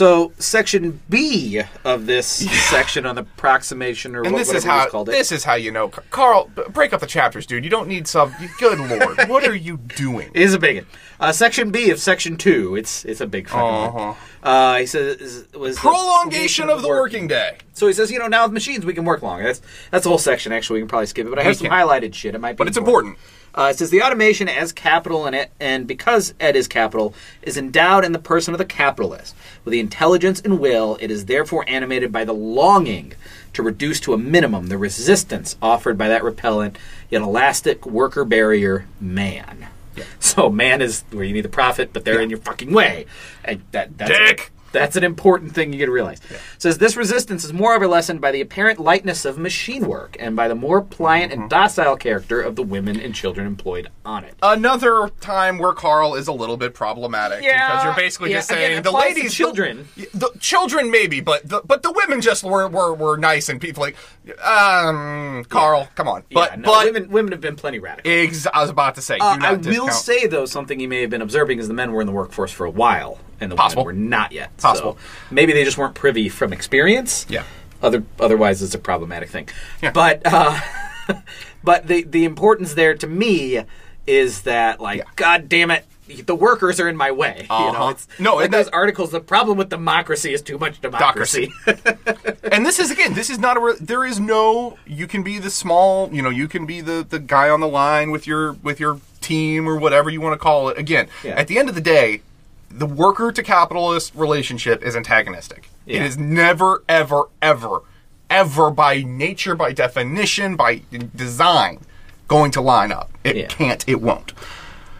So section B of this section on the approximation, or And what, this is how called it. this is how you know, Carl. Break up the chapters, dude. You don't need some. Good lord, what are you doing? is a big one. Uh, section B of section two. It's it's a big fucking Uh-huh. Uh, he says was the Prolongation of the working day. So he says, you know, now with machines we can work longer. That's that's the whole section. Actually, we can probably skip it. But I have some highlighted shit. It might be, But it's important. Uh, it says the automation as capital and it, and because it is capital is endowed in the person of the capitalist with the intelligence and will. It is therefore animated by the longing to reduce to a minimum the resistance offered by that repellent yet elastic worker barrier, man. So man is where you need the profit, but they're in your fucking way. And that, that's Dick. That's an important thing you get to realize. Says this resistance is moreover lessened by the apparent lightness of machine work and by the more pliant Mm-hmm. and docile character of the women and children employed on it. Another time where Carl is a little bit problematic Yeah, because you're basically yeah, just saying it the ladies, children. the, the children maybe, but the but the women just were were, were nice and people like, um, Carl, come on, but yeah, no, but women women have been plenty radical. ex- I was about to say, do Uh, I will say though something you may have been observing is the men were in the workforce for a while and the Possible. women were not yet. Possible. So maybe they just weren't privy from experience. Yeah. Other otherwise it's a problematic thing. Yeah. But uh, but the the importance there to me is that like Yeah. god damn it the workers are in my way. You know, Uh-huh. it's No, like those that- articles. The problem with democracy is too much democracy. and this is again, this is not a. Re- there is no. You can be the small. You know, you can be the the guy on the line with your with your team or whatever you want to call it. Again, Yeah. at the end of the day, the worker to capitalist relationship is antagonistic. It Yeah. is never, ever, ever, ever by nature, by definition, by design, going to line up. It Yeah. can't. It won't.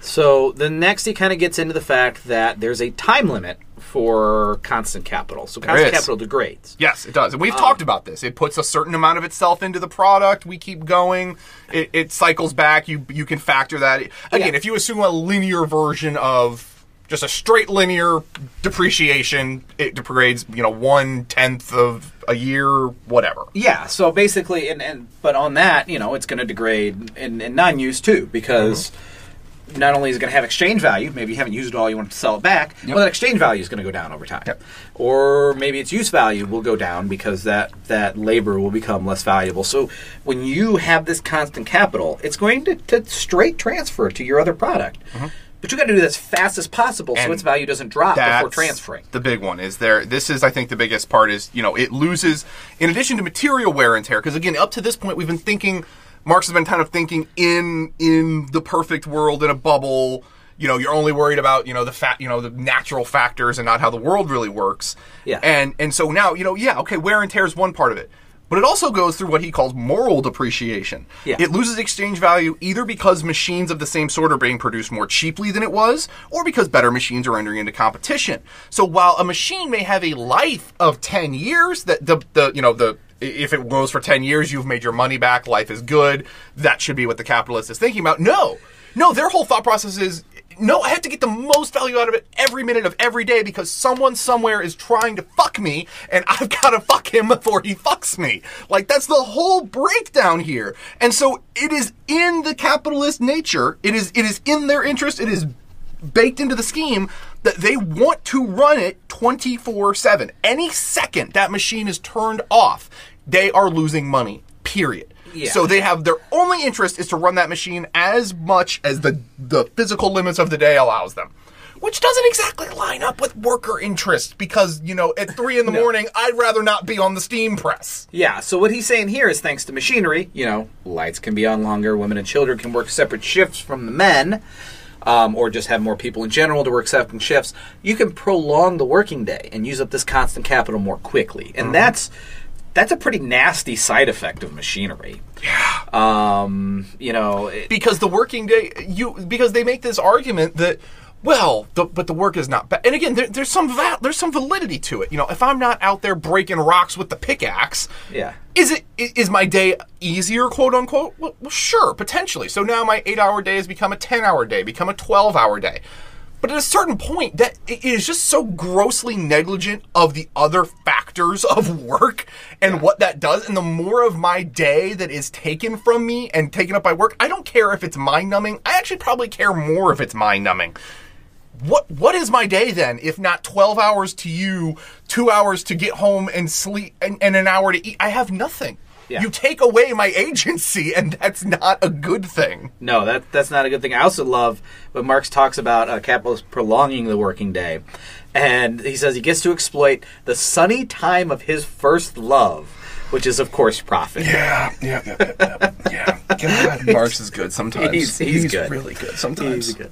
So the next he kind of gets into the fact that there's a time limit for constant capital. So constant capital degrades. Yes, it does. And Um, we've talked about this. It puts a certain amount of itself into the product. We keep going. It, it cycles back. You you can factor that. Again, Yeah. if you assume a linear version of just a straight linear depreciation, it degrades, you know, one tenth of a year, whatever. Yeah, so basically, and, and but on that, you know, it's going to degrade in, in non-use too, because mm-hmm. not only is it going to have exchange value, maybe you haven't used it all, you want to sell it back. Well, that exchange value is going to go down over time, Yep. or maybe its use value will go down because that that labor will become less valuable. So when you have this constant capital, it's going to, to straight transfer to your other product. Mm-hmm. But you got to do this as fast as possible so its value doesn't drop before transferring. The big one is there. This is, I think, the biggest part is you know it loses in addition to material wear and tear. Because again, up to this point, we've been thinking. Marx has been kind of thinking in in the perfect world in a bubble. You know, you're only worried about you know the fat, you know, the natural factors and not how the world really works. Yeah. And and so now you know, yeah, okay, wear and tear is one part of it. But it also goes through what he calls moral depreciation. Yeah. It loses exchange value either because machines of the same sort are being produced more cheaply than it was, or because better machines are entering into competition. So while a machine may have a life of 10 years, that the, the you know, the if it goes for 10 years, you've made your money back, life is good, that should be what the capitalist is thinking about. No. No, their whole thought process is no, I have to get the most value out of it every minute of every day because someone somewhere is trying to fuck me and I've got to fuck him before he fucks me. Like, that's the whole breakdown here. And so it is in the capitalist nature, it is, it is in their interest, it is baked into the scheme that they want to run it 24 7. Any second that machine is turned off, they are losing money, period. Yeah. So they have their only interest is to run that machine as much as the the physical limits of the day allows them. Which doesn't exactly line up with worker interest because, you know, at three in the morning, I'd rather not be on the steam press. Yeah, so what he's saying here is thanks to machinery, you know, lights can be on longer, women and children can work separate shifts from the men, um, or just have more people in general to work separate shifts. You can prolong the working day and use up this constant capital more quickly. And that's that's a pretty nasty side effect of machinery. Yeah. Um, you know, it- because the working day you because they make this argument that well the, but the work is not bad and again there, there's some va- there's some validity to it you know if i'm not out there breaking rocks with the pickaxe Yeah. is it is my day easier quote unquote well, well sure potentially so now my eight hour day has become a 10 hour day become a 12 hour day but at a certain point that it is just so grossly negligent of the other factors of work and what that does and the more of my day that is taken from me and taken up by work i don't care if it's mind numbing i actually probably care more if it's mind numbing what what is my day then if not 12 hours to you, 2 hours to get home and sleep and, and an hour to eat? I have nothing. Yeah. You take away my agency and that's not a good thing. No, that that's not a good thing. I also love when Marx talks about uh, capitalists prolonging the working day, and he says he gets to exploit the sunny time of his first love, which is of course profit. Yeah, yeah, yeah, yeah. yeah. God, Marx is good sometimes. He's- he's good. really good sometimes. Easy good.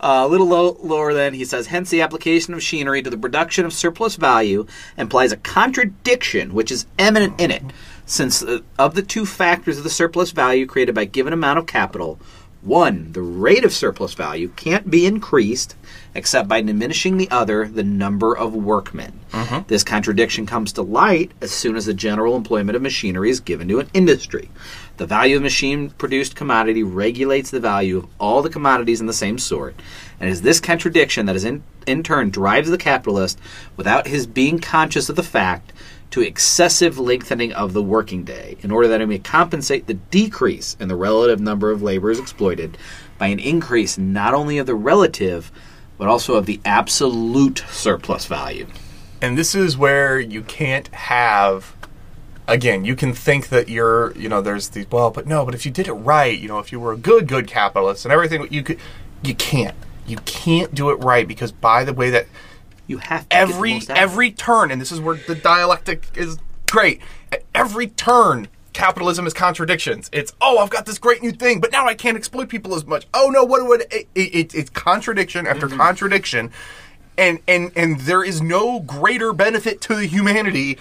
Uh, a little low, lower then, he says, hence the application of machinery to the production of surplus value implies a contradiction which is immanent in it, since uh, of the two factors of the surplus value created by given amount of capital, one, the rate of surplus value can't be increased except by diminishing the other, the number of workmen. This contradiction comes to light as soon as the general employment of machinery is given to an industry. The value of machine produced commodity regulates the value of all the commodities in the same sort, and it is this contradiction that is in, in turn drives the capitalist, without his being conscious of the fact, to excessive lengthening of the working day, in order that it may compensate the decrease in the relative number of laborers exploited by an increase not only of the relative, but also of the absolute surplus value. and this is where you can't have again you can think that you're you know there's these well but no but if you did it right you know if you were a good good capitalist and everything you could you can't you can't do it right because by the way that You have to every most out of it. every turn and this is where the dialectic is great. At every turn capitalism is contradictions. It's oh i've got this great new thing but now i can't exploit people as much. Oh no what would it, it, it, it's contradiction after mm-hmm. contradiction. And and and there is no greater benefit to the humanity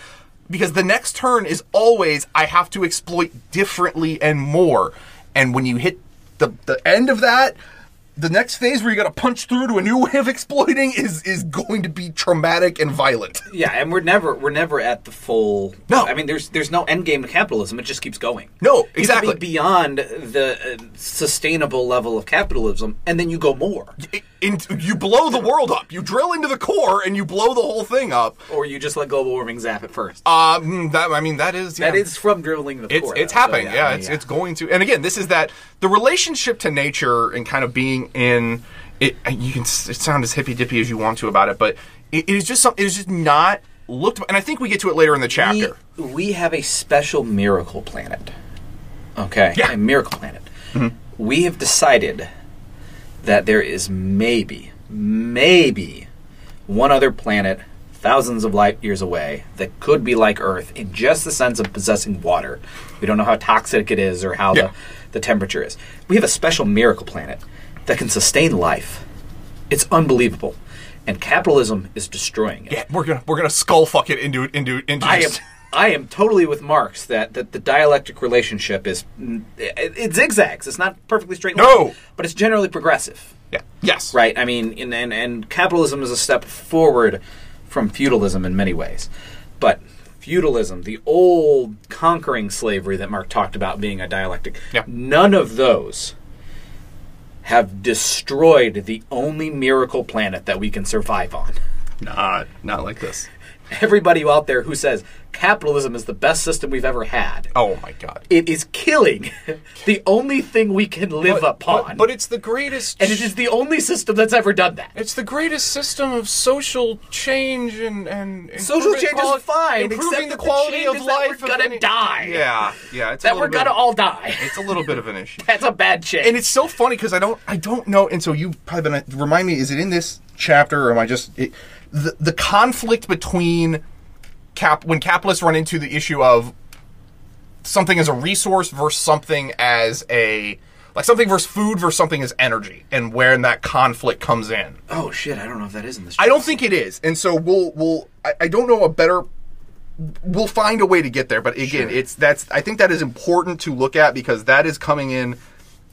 because the next turn is always i have to exploit differently and more. And when you hit the the end of that the next phase where you got to punch through to a new way of exploiting is is going to be traumatic and violent. Yeah, and we're never we're never at the full. No. I mean there's there's no end game to capitalism. It just keeps going. No, You have to exactly. be beyond the uh, sustainable level of capitalism, and then you go more, It- you blow the world up. You drill into the core and you blow the whole thing up. or you just let global warming zap it first. Um, that I mean that is yeah. That is from drilling the it's core. it's though, so happening. yeah, I mean, it's it's going to. And again, this is that the relationship to nature and kind of being in it. You can sound as hippy dippy as you want to about it, but it, it is just something. It is just not looked. And I think we get to it later in the chapter. We, we have a special miracle planet. Okay, Yeah. a miracle planet. Mm-hmm. We have decided that there is maybe, maybe one other planet thousands of light years away that could be like Earth in just the sense of possessing water. We don't know how toxic it is or how Yeah. the, the temperature is. We have a special miracle planet that can sustain life. It's unbelievable. And capitalism is destroying it. yeah, we're gonna we're gonna skull fuck it into into into. I am I am totally with Marx that, that the dialectic relationship is it, it zigzags. It's not perfectly straight line, No. but it's generally progressive, Yeah. Yes. right? I mean, and, and and capitalism is a step forward from feudalism in many ways, but feudalism, the old conquering slavery that Marx talked about being a dialectic, Yeah. none of those have destroyed the only miracle planet that we can survive on. Not not like this. everybody out there who says capitalism is the best system we've ever had. Oh my god. It is killing the only thing we can live upon. But, but it's the greatest. and it is the only system that's ever done that. It's the greatest system of social change and and Social change quali- is fine, improving the that the quality of life. we're gonna any- die. Yeah, yeah. It's a that we're gonna of- all die. It's a little bit of an issue. That's a bad change. and it's so funny because I don't I don't know. And so you probably been remind me. Is it in this chapter or am I just it, the the conflict between cap when capitalists run into the issue of something as a resource versus something as a like something versus food versus something as energy and where that conflict comes in. oh shit! I don't know if that is in this. I don't think it is, and so we'll we'll I, I don't know a better. We'll find a way to get there, but again, Sure. it's that's I think that is important to look at because that is coming in.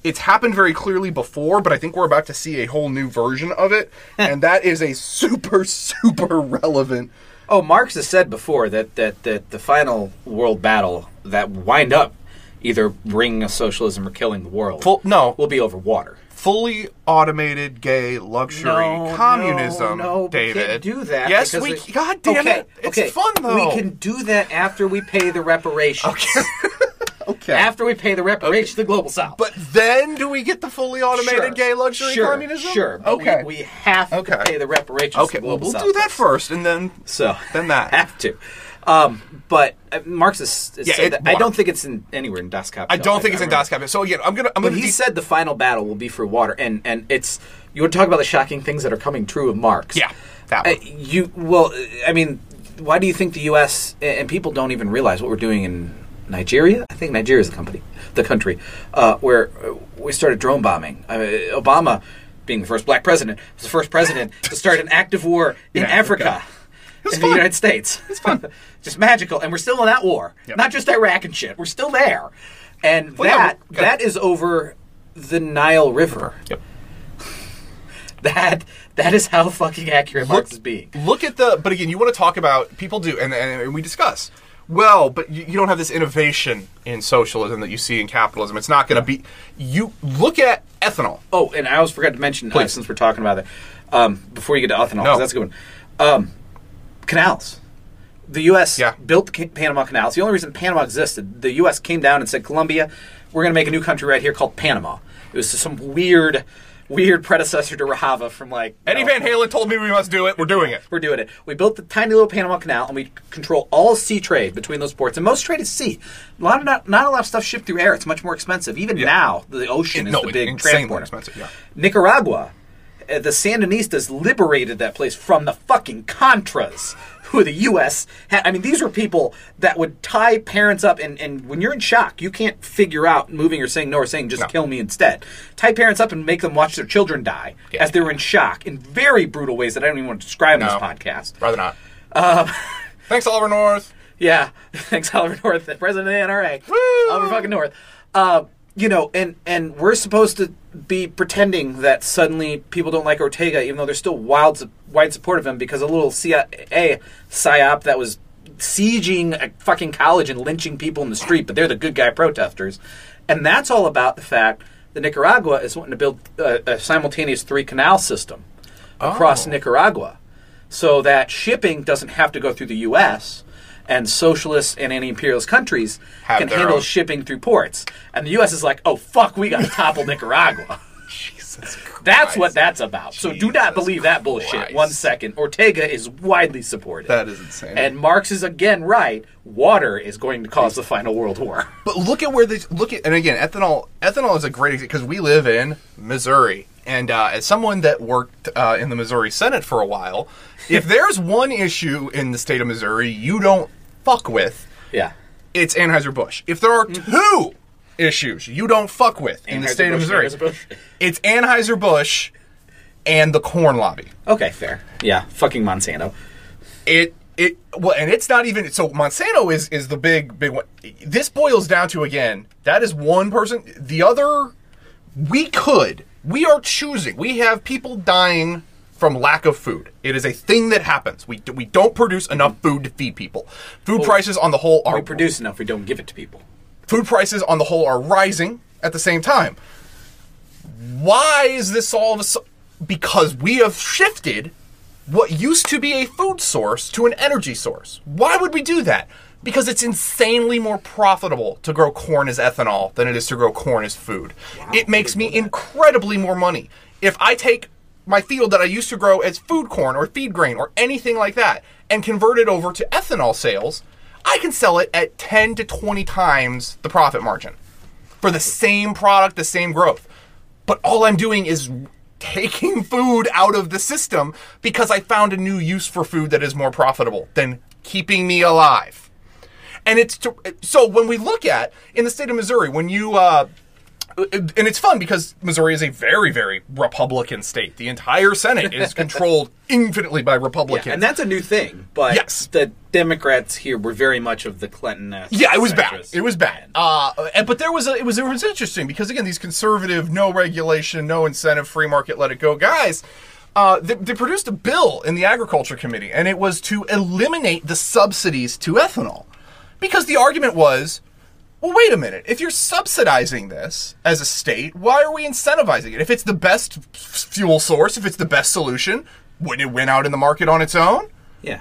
It's happened very clearly before, but I think we're about to see a whole new version of it, and that is a super super relevant. Oh, Marx has said before that that that the final world battle that wind up either bringing us socialism or killing the world Full, no, will be over water. fully automated gay luxury No, communism. No, no, we David, can't do that. Yes, because we. it- God damn okay, it! It's okay. fun though. We can do that after we pay the reparations. Okay. After we pay the reparations to the global south. But then do we get the fully automated Sure. gay luxury sure, communism? Sure. Okay. We, we have to Okay. pay the reparations. okay. To the Well, we'll south do that first, and then So Then that. have to. Um, but uh, Marx has, Yeah, said it- that- I don't think it's in anywhere in Das Kapital. I don't think it's in. Das Kapital. So again, I'm gonna I'm But gonna he de- said the final battle will be for water, and and it's you want to talk about the shocking things that are coming true of Marx. Yeah, that Uh, you well, I mean, why do you think the U.S. and people don't even realize what we're doing in Nigeria? I think Nigeria is the company, the country uh, where we started drone bombing. I mean, Obama, being the first black president, was the first president to start an active war in In Africa. Africa. In fun. the United States, it's fun, just magical, and we're still in that war. Yep. Not just Iraq and shit. We're still there, and Well, that we- that is over the Nile River. Yep. That that is how fucking accurate Marx is being. Look at the, but again, you want to talk about people do, and, and we discuss. Well, but you, you don't have this innovation in socialism that you see in capitalism. It's not going to be. You look at ethanol. Oh, and I always forgot to mention, uh, Please. since we're talking about it, um, before you get to ethanol, 'cause No. that's a good one. Um, canals. The U.S. Yeah. built Ca- Panama Canal. It's the only reason Panama existed. The U.S. came down and said, Colombia, we're going to make a new country right here called Panama. It was some weird, weird predecessor to Rahava from like Eddie know, Van Halen told me we must do it. We're doing it. We're doing it. We built the tiny little Panama Canal, and we control all sea trade between those ports. And most trade is sea. A lot of not, not a lot of stuff shipped through air. It's much more expensive. Even Yeah. now, the ocean is No, the big transporter. expensive, yeah. Nicaragua, uh, the Sandinistas liberated that place from the fucking Contras. Who the U.S. had. I mean, these were people that would tie parents up, and, and when you're in shock, you can't figure out moving or saying no or saying just No. kill me instead. Tie parents up and make them watch their children die Yeah. as they were in shock in very brutal ways that I don't even want to describe in this podcast. Rather not. Um, Thanks, Oliver North. Yeah, thanks, Oliver North, the president of the NRA. Woo! Oliver fucking North. Uh, you know, and and we're supposed to be pretending that suddenly people don't like Ortega, even though there's still wild wide support of him because a little CIA psyop that was sieging a fucking college and lynching people in the street, but they're the good guy protesters, and that's all about the fact that Nicaragua is wanting to build a, a simultaneous three canal system across Oh. Nicaragua so that shipping doesn't have to go through the U.S. and socialist and anti-imperialist countries Have can handle own. shipping through ports. And the U.S. is like, oh fuck, we got to topple Nicaragua. Jesus Christ. That's what that's about. So do not Jesus believe that bullshit. One second, Ortega is widely supported. That is insane. and Marx is again right. Water is going to cause the final world war. But look at where this look at and again ethanol ethanol is a great example because we live in Missouri and uh, as someone that worked uh, in the Missouri Senate for a while, if there's one issue in the state of Missouri you don't fuck with, Yeah. it's Anheuser Busch. If there are two issues you don't fuck with in the state of Missouri, Anheuser-Busch, it's Anheuser Busch and the corn lobby. Okay, fair. Yeah, fucking Monsanto. it it well and it's not even so monsanto is is the big big one this boils down to again that is one person the other we could we are choosing we have people dying from lack of food it is a thing that happens we, we don't produce enough food to feed people food prices on the whole are We produce enough, we don't give it to people. food prices on the whole are rising at the same time. Why is this all of a sudden? Because we have shifted what used to be a food source to an energy source. Why would we do that? Because it's insanely more profitable to grow corn as ethanol than it is to grow corn as food. it makes me incredibly more money. If I take my field that I used to grow as food corn or feed grain or anything like that and convert it over to ethanol sales, I can sell it at 10 to 20 times the profit margin for the same product, the same growth. But all I'm doing is taking food out of the system because I found a new use for food that is more profitable than keeping me alive. And it's to, so when we look at in the state of Missouri, when you uh, and it's fun because Missouri is a very, very Republican state. The entire Senate is controlled infinitely by Republicans. And that's a new thing, but Yes. the Democrats here were very much of the Clinton. Yeah, it was bad. It was bad. Uh, and- but there was a, it was it was interesting because again, these conservative, no regulation, no incentive, free market, let it go guys. Uh, they, they produced a bill in the agriculture committee, and it was to eliminate the subsidies to ethanol, because the argument was, well, wait a minute, if you're subsidizing this as a state, why are we incentivizing it? If it's the best fuel source, if it's the best solution, wouldn't it win out in the market on its own? Yeah.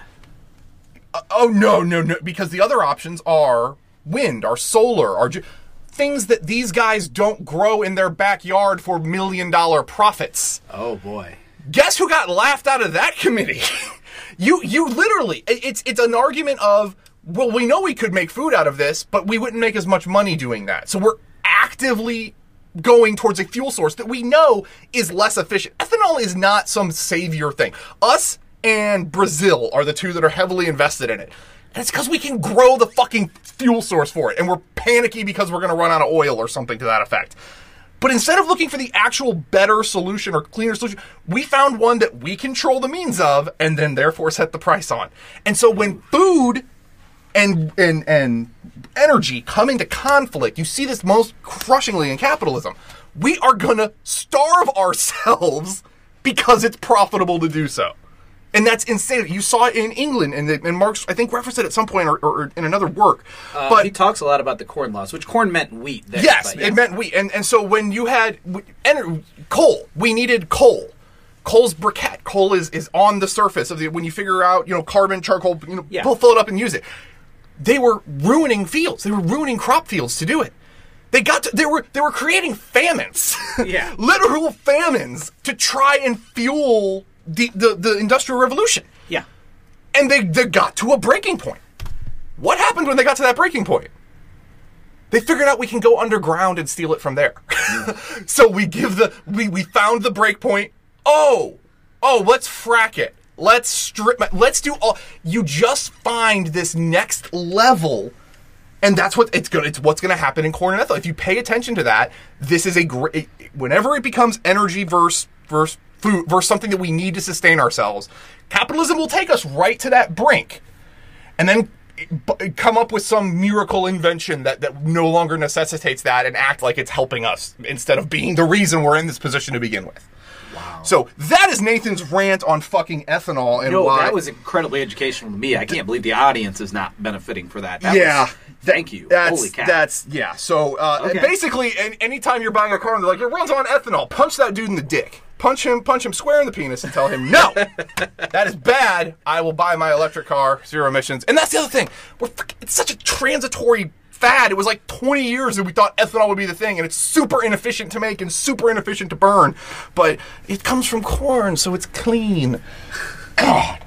Uh, oh no, no, no! Because the other options are wind, our solar, our ge- things that these guys don't grow in their backyard for million dollar profits. Oh boy. Guess who got laughed out of that committee? you you literally it's it's an argument of well we know we could make food out of this, but we wouldn't make as much money doing that. So we're actively going towards a fuel source that we know is less efficient. Ethanol is not some savior thing. Us and Brazil are the two that are heavily invested in it. And it's because we can grow the fucking fuel source for it, and we're panicky because we're going to run out of oil or something to that effect. But instead of looking for the actual better solution or cleaner solution, we found one that we control the means of and then therefore set the price on. And so when food and and and energy come into conflict, you see this most crushingly in capitalism. We are gonna starve ourselves because it's profitable to do so. And that's insane. You saw it in England, and, and Marx, I think, referenced it at some point or, or in another work. Uh, but he talks a lot about the corn laws, which corn meant wheat. There, Yes, but it meant wheat, and and so when you had w- ener- coal, we needed coal. Coal's briquette. Coal is is on the surface of the when you figure out you know carbon, charcoal, you know, Yeah. pull, fill it up and use it. They were ruining fields. They were ruining crop fields to do it. They got to, they were they were creating famines. Yeah. literal famines to try and fuel the the, the industrial revolution Yeah. and they, they got to a breaking point. What happened when they got to that breaking point? They figured out we can go underground and steal it from there. so we give the we we found the break point. Oh, oh, let's frack it. Let's strip. Let's do all. You just find this next level, and that's what it's gonna. It's what's gonna happen in corn and ethanol. If you pay attention to that, this is a great. Whenever it becomes energy versus versus food versus something that we need to sustain ourselves, capitalism will take us right to that brink and then come up with some miracle invention that, that no longer necessitates that and act like it's helping us instead of being the reason we're in this position to begin with. Wow. So that is Nathan's rant on fucking ethanol and No, why. that was incredibly educational to me. I can't believe the audience is not benefiting for that. That yeah. was- thank you. That's Holy cow. that's yeah. So uh, Okay. basically, an- anytime you're buying a car and they're like, it runs on ethanol, punch that dude in the dick. Punch him, punch him square in the penis, and tell him no. that is bad. I will buy my electric car, zero emissions. And that's the other thing. We're it's such a transitory fad. It was like 20 years that we thought ethanol would be the thing, and it's super inefficient to make and super inefficient to burn. But it comes from corn, so it's clean. God.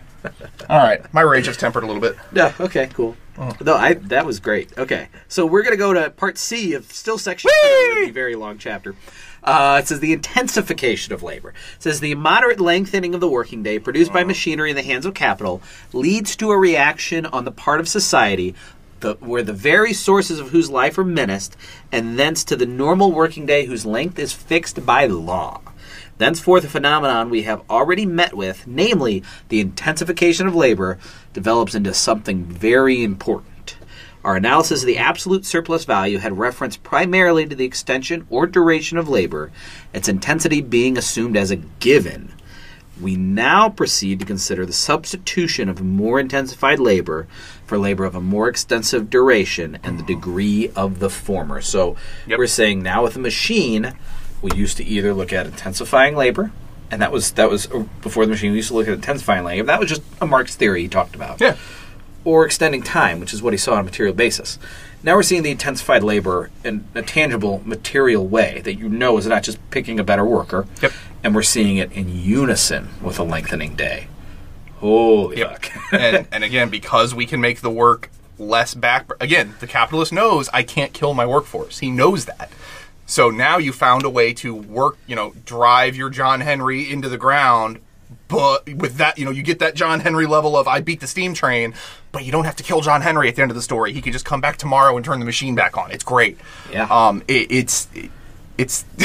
All right, my rage is tempered a little bit. Yeah. Okay. Cool. No, I that was great. Okay, so we're gonna go to part C of still section two the very long chapter. Uh, it says the intensification of labor. It says the moderate lengthening of the working day produced by machinery in the hands of capital leads to a reaction on the part of society. The, where the very sources of whose life are menaced, and thence to the normal working day whose length is fixed by law. Thenceforth, a phenomenon we have already met with, namely the intensification of labor, develops into something very important. Our analysis of the absolute surplus value had reference primarily to the extension or duration of labor, its intensity being assumed as a given. We now proceed to consider the substitution of more intensified labor for labor of a more extensive duration and the degree of the former. So Yep. we're saying now with a machine, we used to either look at intensifying labor, and that was that was before the machine. We used to look at intensifying labor. That was just a Marx theory he talked about Yeah. or extending time, which is what he saw on a material basis. Now we're seeing the intensified labor in a tangible, material way that you know is not just picking a better worker. Yep. And we're seeing it in unison with a lengthening day. Holy Yep. fuck. and and again, because we can make the work less back. Again, the capitalist knows I can't kill my workforce. He knows that. So now you found a way to work. You know, drive your John Henry into the ground. But with that, you know, you get that John Henry level of I beat the steam train, but you don't have to kill John Henry at the end of the story. He can just come back tomorrow and turn the machine back on. It's great. Yeah. Um. It, it's. It's.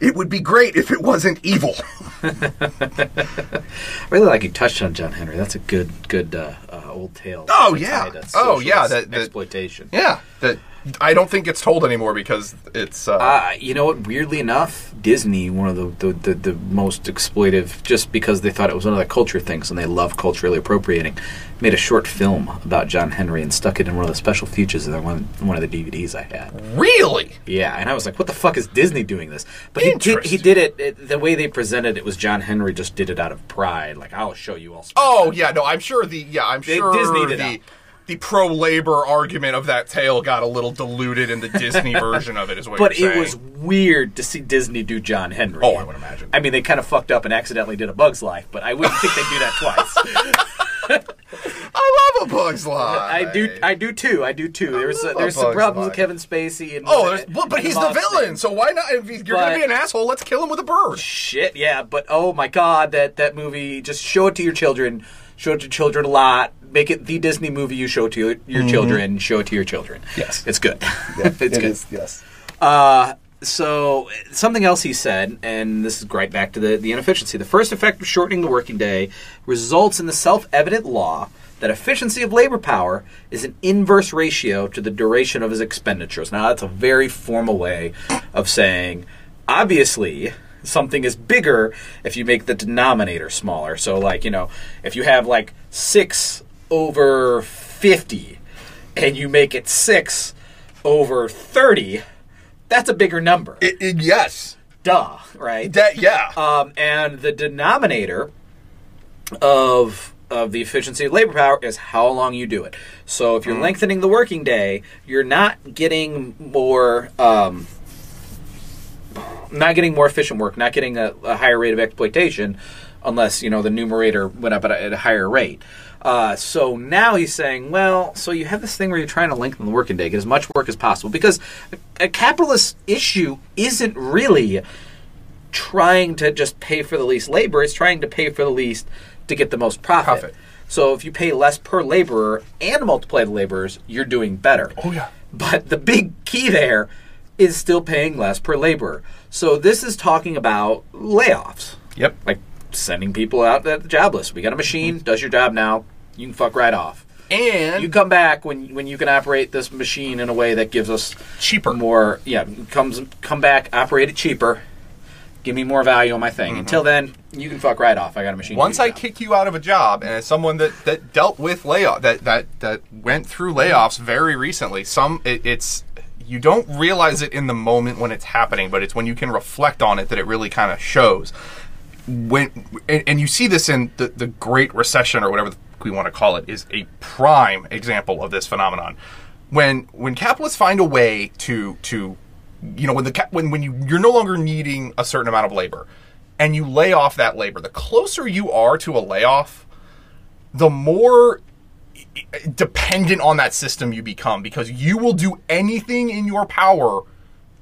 it would be great if it wasn't evil. I really like you touched on John Henry. That's a good, good uh, uh, old tale. Oh, yeah. Oh, yeah, that- that- exploitation. Yeah. That I don't think it's told anymore because it's. Uh, Uh, you know what? Weirdly enough, Disney, one of the, the, the, the most exploitive, just because they thought it was one of the culture things and they love culturally appropriating, made a short film about John Henry and stuck it in one of the special features of one, one of the DVDs I had. really? Yeah, and I was like, what the fuck is Disney doing this? But he did, he did it, it, the way they presented it was John Henry just did it out of pride. Like, I'll show you all. Oh yeah, no, I'm sure the yeah, I'm They- sure Disney did the. The pro labor argument of that tale got a little diluted in the Disney version of it. Is what But it was weird to see Disney do John Henry. Oh, I would imagine. I mean, they kind of fucked up and accidentally did a Bug's Life, but I wouldn't think they'd do that twice. I love a Bug's Life. I do, I do too. I do too. There's uh, love there's a some problems Life. with Kevin Spacey and Oh, there's, but, but he's the villain, so why not? If you're gonna be an asshole, let's kill him with a bird. Shit, yeah, but oh my god, that that movie. Just show it to your children. Show it to children a lot. Make it the Disney movie you show to your, your children. Show it to your children. Mm-hmm. Yes. it's good. it's good. yes. Uh, so something else he said, and this is right back to the, the inefficiency. The first effect of shortening the working day results in the self-evident law that efficiency of labor power is an inverse ratio to the duration of his expenditures. Now that's a very formal way of saying, obviously, something is bigger if you make the denominator smaller. So like, you know, if you have like six over fifty and you make it six over thirty, that's a bigger number. It, it- yes. Duh, right? That yeah. Um, and the denominator of of the efficiency of labor power is how long you do it. So if you're lengthening the working day, you're not getting more um, not getting more efficient work, not getting a, a higher rate of exploitation, unless you know the numerator went up at a, at a higher rate. Uh, so now he's saying, well, so you have this thing where you're trying to lengthen the working day, get as much work as possible, because a, a capitalist issue isn't really trying to just pay for the least labor; it's trying to pay for the least to get the most profit. Profit. So if you pay less per laborer and multiply the laborers, you're doing better. Oh, yeah. But the big key there is still paying less per laborer. So this is talking about layoffs. Yep. Like sending people out at the job list. We got a machine, mm-hmm. does your job now. You can fuck right off. And You come back when when you can operate this machine in a way that gives us cheaper. more. Yeah, comes come back, operate it cheaper. Give me more value on my thing. Mm-hmm. Until then, you can fuck right off. I got a machine. Once I kick you out of a job, and as someone that, that dealt with layoff, that, that that went through layoffs very recently, some it, it's you don't realize it in the moment when it's happening, but it's when you can reflect on it that it really kind of shows. When and, and you see this in the the Great Recession or whatever we want to call it is a prime example of this phenomenon. When when capitalists find a way to to you know when the when when you you're no longer needing a certain amount of labor and you lay off that labor the closer you are to a layoff the more dependent on that system you become because you will do anything in your power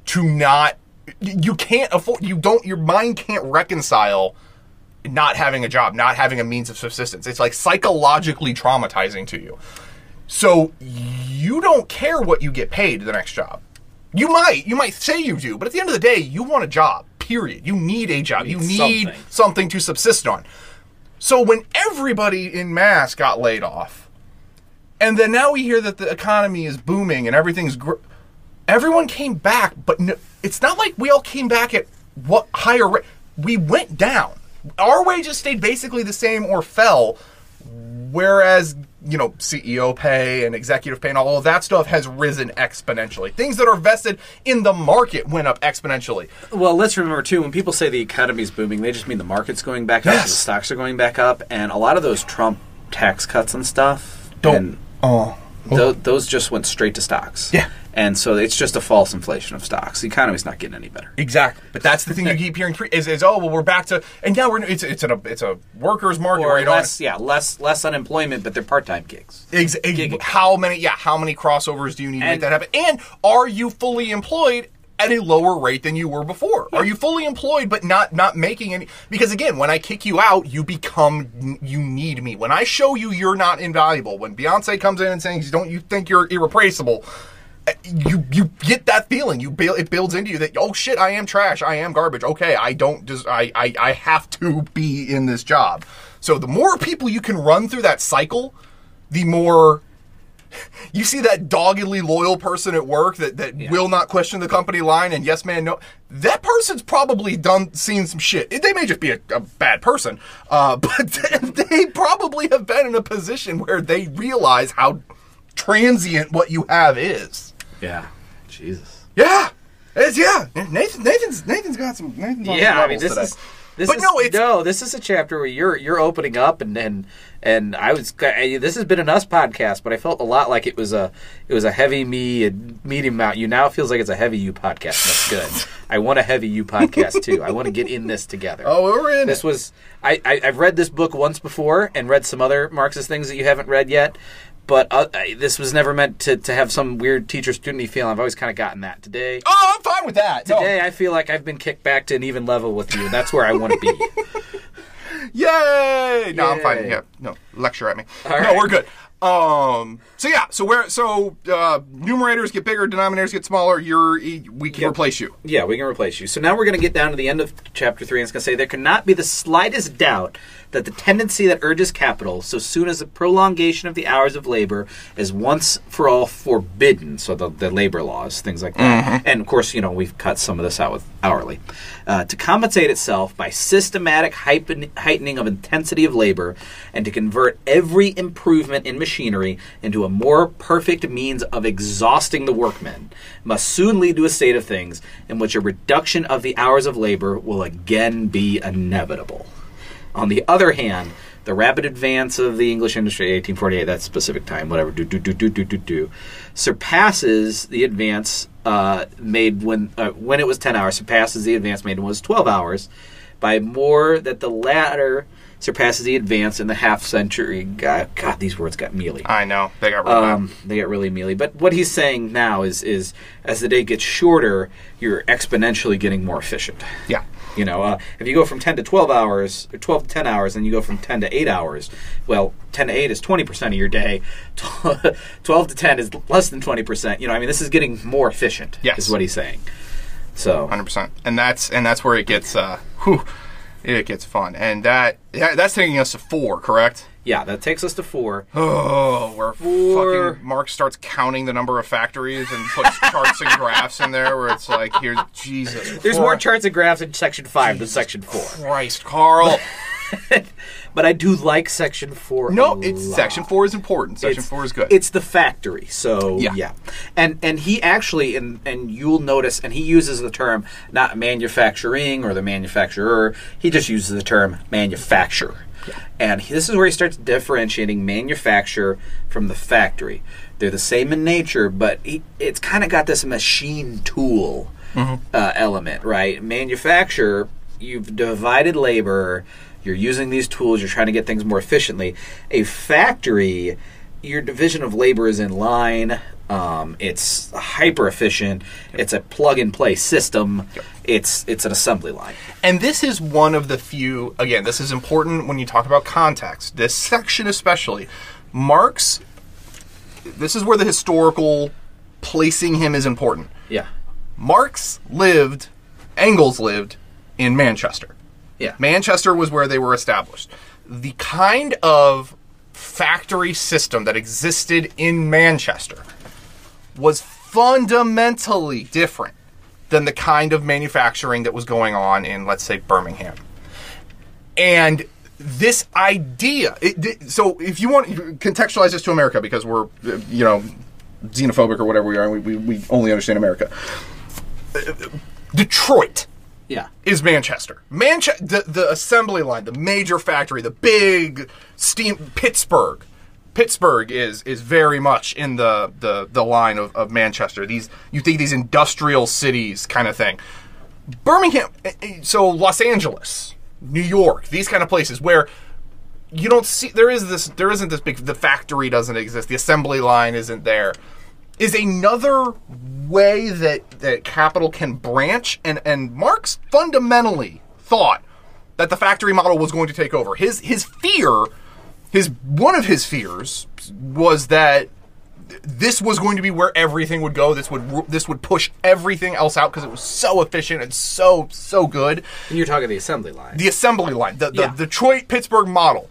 to not you can't afford you don't your mind can't reconcile not having a job not having a means of subsistence it's like psychologically traumatizing to you so you don't care what you get paid the next job. You might, you might say you do, but at the end of the day, you want a job. Period. You need a job. You need something. something to subsist on. So when everybody in mass got laid off, and then now we hear that the economy is booming and everything's gr- everyone came back, but no, it's not like we all came back at what higher rate. We went down. Our wages stayed basically the same or fell, whereas you know CEO pay and executive pay and all of that stuff has risen exponentially. Things that are vested in the market went up exponentially. Well, let's remember too when people say the economy's booming, they just mean the market's going back up, Yes. the stocks are going back up, and a lot of those Trump tax cuts and stuff and Oh, tho- those just went straight to stocks. Yeah. and so it's just a false inflation of stocks. The economy's not getting any better. Exactly, but that's the thing you keep hearing pre- is, is oh well we're back to and now we're it's it's a it's a workers market Or don't less, yeah, less less unemployment, but they're part time gigs. Ex- ex- Gig- how many? Yeah, how many crossovers do you need to make And- that happen? And are you fully employed at a lower rate than you were before? Are you fully employed but not not making any? Because again, when I kick you out, you become you need me. When I show you you're not invaluable, when Beyonce comes in and saying, "Don't you think you're irreplaceable?" uh, You you get that feeling. You build it builds into you that oh shit, I am trash. I am garbage. Okay, I don't. Des- I, I I have to be in this job. So the more people you can run through that cycle, the more you see that doggedly loyal person at work that, that will not question the company line and yes man no that person's probably done seen some shit. They may just be a, a bad person uh, but they probably have been in a position where they realize how transient what you have is. Yeah, Jesus. yeah. It's, yeah. Nathan, Nathan's Nathan's got some Nathan's on Yeah, some I mean this today. is This but is, no, it's no. This is a chapter where you're you're opening up, and and and I was. I, this has been an us podcast, but I felt a lot like it was a it was a heavy me and medium amount. You now it feels like it's a heavy you podcast. That's good. I want a heavy you podcast too. I want to get in this together. oh, we're in. This was I, I I've read this book once before and read some other Marxist things that you haven't read yet, but uh, this was never meant to, to have some weird teacher student feeling. I've always kind of gotten that today. oh, I'm fine with that. No. Today I feel like I've been kicked back to an even level with you, and that's where I want to be. Yay! No, I'm fine. Yeah, no, lecture at me. All no, right. we're good. Um. So yeah. So where? So uh, numerators get bigger, denominators get smaller. You're we can Yep. replace you. Yeah, we can replace you. So now we're going to get down to the end of chapter three, and it's going to say there cannot be the slightest doubt that the tendency that urges capital, so soon as the prolongation of the hours of labor is once for all forbidden, so the, the labor laws, things like that. And of course, you know, we've cut some of this out with hourly. Uh, to compensate itself by systematic heighten- heightening of intensity of labor and to convert every improvement in machinery into a more perfect means of exhausting the workmen must soon lead to a state of things in which a reduction of the hours of labor will again be inevitable. On the other hand, the rapid advance of the English industry, 1848, that specific time, whatever, do do do do do do do, surpasses the advance uh, made when uh, when it was 10 hours, surpasses the advance made when it was 12 hours, by more that the latter surpasses the advance in the half century. God, God these words got mealy. I know they got really Um, they get really mealy. But what he's saying now is, is as the day gets shorter, you're exponentially getting more efficient. Yeah. You know, uh, if you go from 10 to 12 hours, or 12 to 10 hours, and you go from 10 to 8 hours, well, 10 to 8 is 20% of your day. 12 to 10 is less than 20%. You know, I mean, this is getting more efficient, Yes. is what he's saying. So, hundred percent. And that's and that's where it gets uh, whew, it gets fun. And that that's taking us to four, correct? yeah, that takes us to 4. Oh, where Four. fucking Mark starts counting the number of factories and puts charts and graphs in there, where it's like, here's Jesus. There's more charts and graphs in section 5 than section 4. Christ, Carl. But I do like section 4 No, it's lot. section four is important. Section It's- four is good. It's the factory, so Yeah. yeah. And and he actually and and you'll notice, and he uses the term not manufacturing or the manufacturer. He just uses the term manufacturer. And he- this is where he starts differentiating manufacture from the factory. They're the same in nature, but he, it's kind of got this machine tool Mm-hmm. uh, element, right? Manufacture, you've divided labor, you're using these tools, you're trying to get things more efficiently. A factory, your division of labor is in line. Um, it's hyper efficient. It's a plug and play system. It's it's an assembly line. And this is one of the few, again, this is important when you talk about context. This section, especially, Marx, this is where the historical placing him is important. Yeah, Marx lived, Engels lived in Manchester. Yeah, Manchester was where they were established. The kind of factory system that existed in Manchester was fundamentally different than the kind of manufacturing that was going on in, let's say, Birmingham. And this idea, it, so if you want contextualize this to America, because we're, uh, you know, xenophobic or whatever we are, and we, we, we only understand America. Uh, Detroit yeah, is Manchester. Manchester, the, the assembly line, the major factory, the big steam. Pittsburgh, Pittsburgh is is very much in the the, the line of, of Manchester. These you think these industrial cities kind of thing. Birmingham, eh, eh, so Los Angeles, New York, these kind of places where you don't see there is this there isn't this big the factory doesn't exist the assembly line isn't there is another way that that capital can branch and and Marx fundamentally thought that the factory model was going to take over his his fear his one of his fears was that this was going to be where everything would go this would this would push everything else out because it was so efficient and so so good and you're talking the assembly line. the assembly line, the, the Yeah. Detroit Pittsburgh model.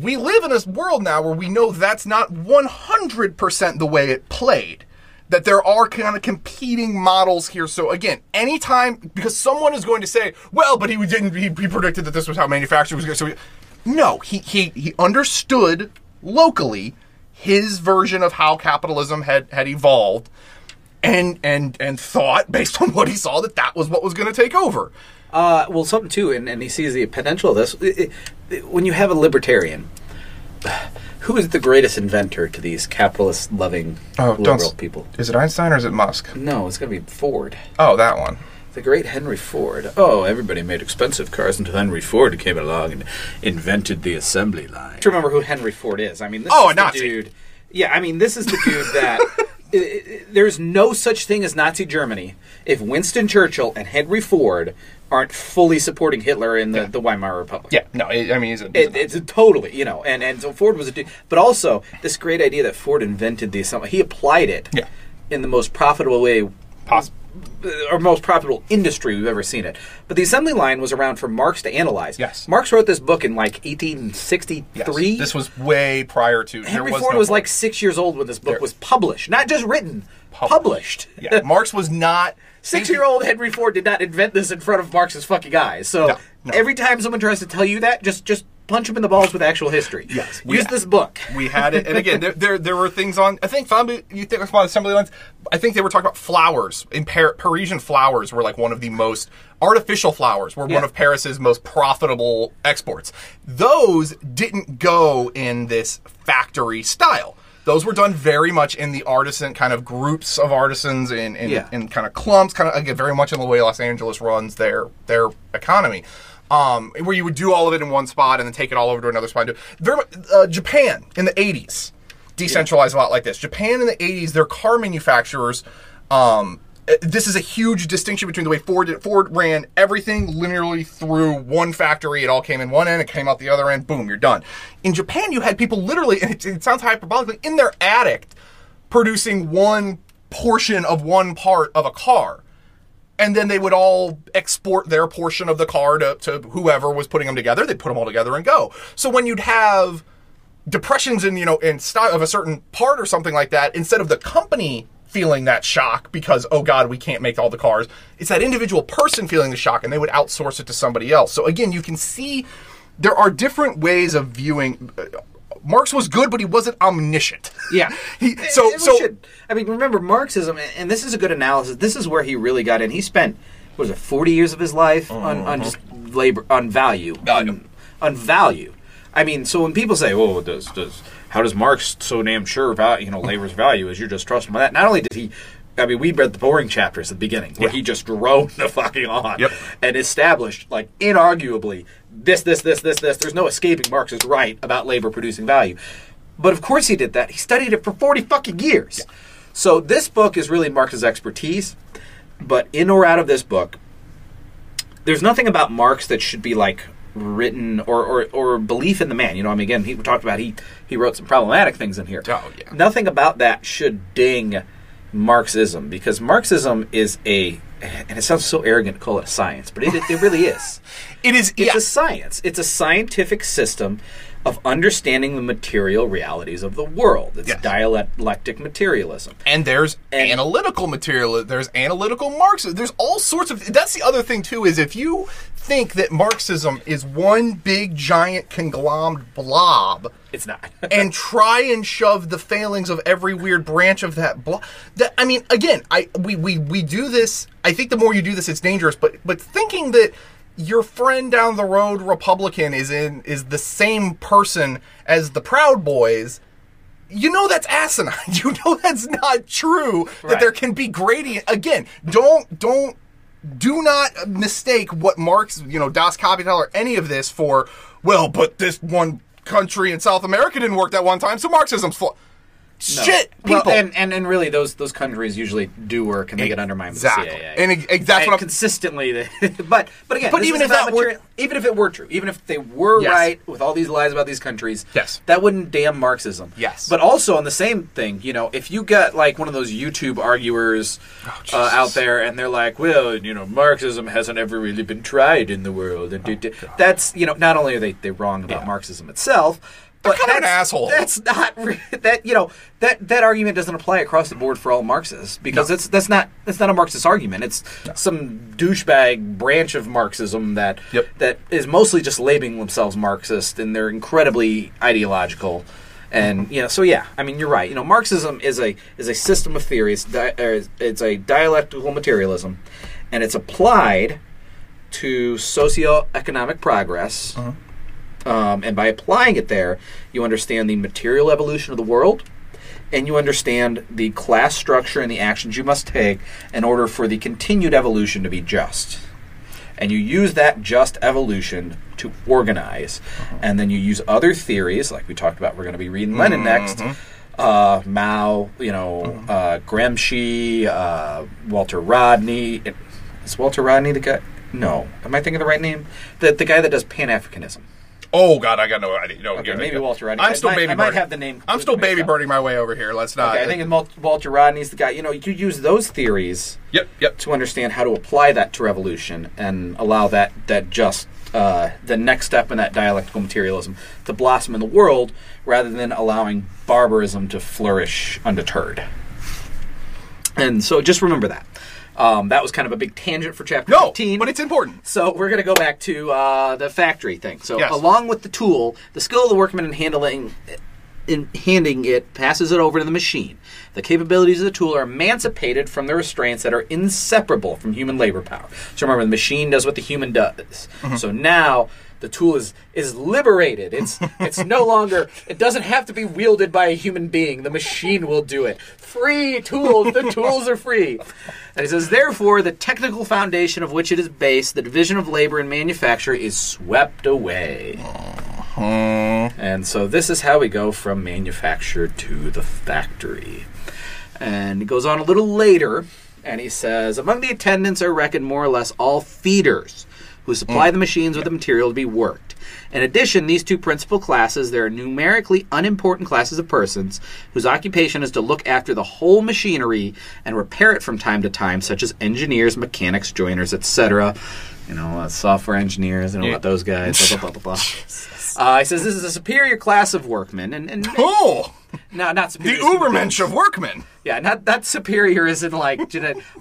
We live in a world now where we know that's not 100% the way it played. That there are kind of competing models here. So again, anytime because someone is going to say, "Well, but he didn't. He, he predicted that this was how manufacturing was going." So, he, no, he he he understood locally his version of how capitalism had had evolved, and and and thought based on what he saw that that was what was going to take over. Uh, well, something too, and, and he sees the potential of this. It- it- when you have a libertarian, who is the greatest inventor to these capitalist-loving liberal people? Is it Einstein or is it Musk? No, it's going to be Ford. Oh, that one. The great Henry Ford. Oh, everybody made expensive cars until Henry Ford came along and invented the assembly line. To remember who Henry Ford is. I mean, this Oh, is a Nazi. dude. Yeah, I mean, this is the dude that there's no such thing as Nazi Germany if Winston Churchill and Henry Ford aren't fully supporting Hitler in the, the Weimar Republic. Yeah, no, it, I mean, he's a, he's It, it's a totally, you know, and, and so Ford was a dude. But also, this great idea that Ford invented the assembly, he applied it Yeah. in the most profitable way possible. or most profitable industry we've ever seen it. But the assembly line was around for Marx to analyze. Yes. Marx wrote this book in like 1863. yes. This was way prior to. Henry was Ford no was Ford. like six years old when this book There- was published, not just written, published. yeah, Marx was not Six-year-old Henry Ford did not invent this in front of Marx's fucking eyes. So No, no. every time someone tries to tell you that, just just punch him in the balls with actual history. Yes, use this book. We had it, and again, there, there there were things on. I think family, you think about assembly lines. I think they were talking about flowers. In Par- Parisian flowers were like one of the most artificial flowers. Were Yeah. one of Paris's most profitable exports. Those didn't go in this factory style. Those were done very much in the artisan kind of groups of artisans in in, Yeah. in kind of clumps, kind of again very much in the way Los Angeles runs their their economy. Um, where you would do all of it in one spot and then take it all over to another spot. and do- Very uh, Japan in the '80s decentralized a lot like this. Japan in the '80s, their car manufacturers. Um, this is a huge distinction between the way Ford did. Ford ran everything linearly through one factory. It all came in one end, it came out the other end. Boom, you're done. In Japan, you had people literally, and it, it sounds hyperbolically, in their attic producing one portion of one part of a car and then they would all export their portion of the car to, to whoever was putting them together. They'd put them all together and go. So when you'd have depressions in you know in style of a certain part or something like that, instead of the company feeling that shock because oh god we can't make all the cars, it's that individual person feeling the shock, and they would outsource it to somebody else. So again, you can see there are different ways of viewing. uh, Marx was good, but he wasn't omniscient. Yeah. he, so And we so should- I mean, remember Marxism, and this is a good analysis. This is where he really got in. He spent what was it, forty years of his life on, on just labor, on value, Value. on, on value. I mean, so when people say, "Oh, does does how does Marx so damn sure about you know labor's value?" Is you're just trusting by that? Not only did he. I mean, we read the boring chapters at the beginning where Yeah. he just droned the fucking on Yep. and established, like, inarguably, this, this, this, this, this. There's no escaping Marx is right about labor producing value. But of course he did that. He studied it for 40 fucking years. So this book is really Marx's expertise. But in or out of this book, there's nothing about Marx that should be like written or, or, or belief in the man. You know, I mean, again, he talked about he he wrote some problematic things in here. Oh, yeah. Nothing about that should ding Marxism because Marxism is a and it sounds so arrogant to call it a science, but it, it really is. it is It's yeah. a science. It's a scientific system of understanding the material realities of the world. It's Yes. dialectic materialism. and there's And- analytical material there's analytical marxism there's all sorts of that's the other thing too is if you think that marxism is one big giant conglomerate blob It's not. and try and shove the failings of every weird branch of that blob that i mean again i we, we we do this i think the more you do this it's dangerous but but thinking that your friend down the road republican is in is the same person as the proud boys you know that's asinine. You know that's not true. That Right. there can be gradient. Again, don't don't do not mistake what Marx, you know, Das Kapital or any of this for. Well, but this one country in South America didn't work that one time, so Marxism's flaw. No. Shit, Well, people. and, and and really, those those countries usually do work, and they get undermined Exactly. by the CIA. And ex- ex- And consistently. they- but but again, But even if that were- material- even if it were true, even if they were Yes. right with all these lies about these countries, Yes. that wouldn't damn Marxism. Yes. But also on the same thing, you know, if you got like one of those YouTube arguers Oh, uh, out there, and they're like, well, you know, Marxism hasn't ever really been tried in the world, and do- that's you know, not only are they they wrong about Oh, Yeah. Marxism itself. But kind of an that's- asshole. That's not that you know that that argument doesn't apply across the board for all Marxists because No. it's that's not that's not a Marxist argument. It's some douchebag branch of Marxism that Yep. that is mostly just labeling themselves Marxist and they're incredibly ideological. And you know, so yeah, I mean, you're right. You know, Marxism is a is a system of theories. Di- or it's a dialectical materialism, and it's applied to socioeconomic progress. Uh-huh. Um, and by applying it there, you understand the material evolution of the world, and you understand the class structure and the actions you must take in order for the continued evolution to be just. And you use that just evolution to organize. And then you use other theories, like we talked about, we're going to be reading Lenin next. Uh, Mao, you know, uh, Gramsci, uh, Walter Rodney. Is Walter Rodney the guy? No. Am I thinking the right name? The, the guy that does Pan Africanism. Oh God, I got no idea. No, Okay, maybe. Walter Rodney. I'm I still might- baby I might have the name I'm still baby up. birding my way over here. Let's not. Okay, I think Walter Rodney's the guy. You know, you use those theories Yep. Yep. to understand how to apply that to revolution and allow that that just uh, the next step in that dialectical materialism to blossom in the world, rather than allowing barbarism to flourish undeterred. And so, just remember that. Um, that was kind of a big tangent for chapter No, 15. but it's important. So we're going to go back to uh, the factory thing. So Yes. along with the tool, the skill of the workman in handling in handing it passes it over to the machine. The capabilities of the tool are emancipated from the restraints that are inseparable from human labor power. So remember, the machine does what the human does. So now the tool is is liberated. It's it's no longer. It doesn't have to be wielded by a human being. The machine will do it. Free tools. The tools are free. And he says, therefore, the technical foundation of which it is based, the division of labor and manufacture, is swept away. Uh-huh. And so this is how we go from manufacture to the factory. And he goes on a little later, and he says, among the attendants are reckoned more or less all feeders who supply the machines with the material to be worked. In addition, these two principal classes, there are numerically unimportant classes of persons whose occupation is to look after the whole machinery and repair it from time to time, such as engineers, mechanics, joiners, etc. You know, uh, software engineers, and all Yeah. about those guys. Blah blah blah blah. blah. Uh, he says this is a superior class of workmen, and, and Oh, no, not superior. the. Ubermensch of workmen. Yeah, not that superior is in like,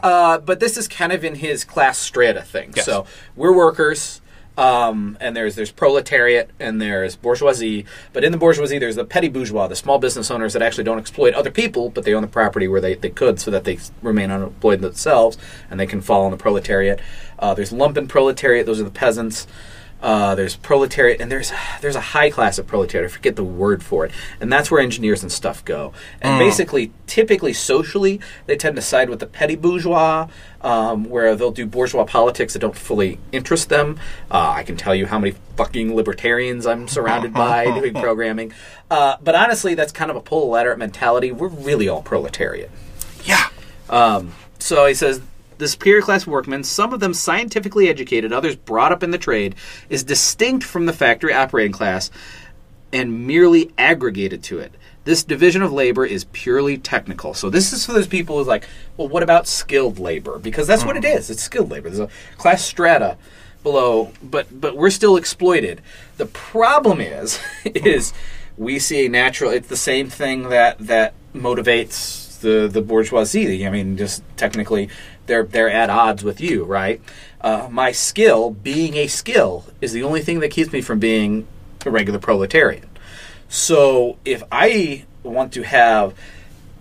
uh, but this is kind of in his class strata thing. Yes. So we're workers, um, and there's there's proletariat and there's bourgeoisie. But in the bourgeoisie, there's the petty bourgeois, the small business owners that actually don't exploit other people, but they own the property where they, they could, so that they remain unemployed themselves and they can fall in the proletariat. Uh, there's lumpen proletariat; those are the peasants. Uh, there's proletariat, and there's there's a high class of proletariat. I forget the word for it, and that's where engineers and stuff go. And basically, typically socially, they tend to side with the petty bourgeois, um, where they'll do bourgeois politics that don't fully interest them. Uh, I can tell you how many fucking libertarians I'm surrounded by doing programming. Uh, but honestly, that's kind of a pull a ladder mentality. We're really all proletariat. Yeah. Um, so he says the superior class workmen, some of them scientifically educated, others brought up in the trade, is distinct from the factory operating class and merely aggregated to it. This division of labor is purely technical. So this is for those people who's like, well, what about skilled labor? Because that's what it mm-hmm. is. It's skilled labor. There's a class strata below, but but we're still exploited. The problem is, mm-hmm. is we see a natural. It's the same thing that that motivates the the bourgeoisie. I mean, just technically, they're they're at odds with you, right? Uh, my skill, being a skill, is the only thing that keeps me from being a regular proletarian. So if I want to have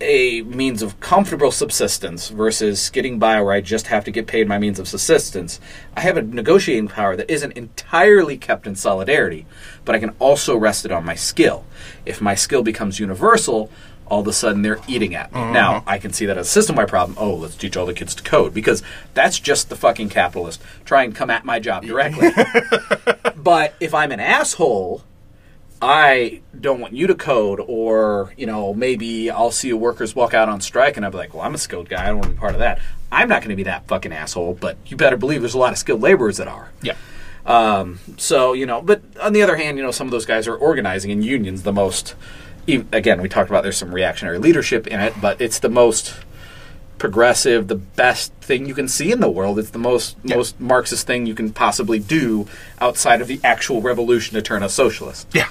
a means of comfortable subsistence versus getting by where I just have to get paid my means of subsistence, I have a negotiating power that isn't entirely kept in solidarity, but I can also rest it on my skill. If my skill becomes universal, all of a sudden they're eating at me. Now, I can see that as a system wide problem. Oh, let's teach all the kids to code because that's just the fucking capitalist trying to come at my job directly. but if I'm an asshole, I don't want you to code, or you know, maybe I'll see workers walk out on strike, and I'll be like, "Well, I'm a skilled guy. I don't want to be part of that." I'm not going to be that fucking asshole, but you better believe there's a lot of skilled laborers that are. Yeah. Um, so you know, but on the other hand, you know, some of those guys are organizing in unions the most. Again, we talked about there's some reactionary leadership in it, but it's the most progressive, the best thing you can see in the world. It's the most Yeah. most Marxist thing you can possibly do outside of the actual revolution to turn us socialist. Yeah.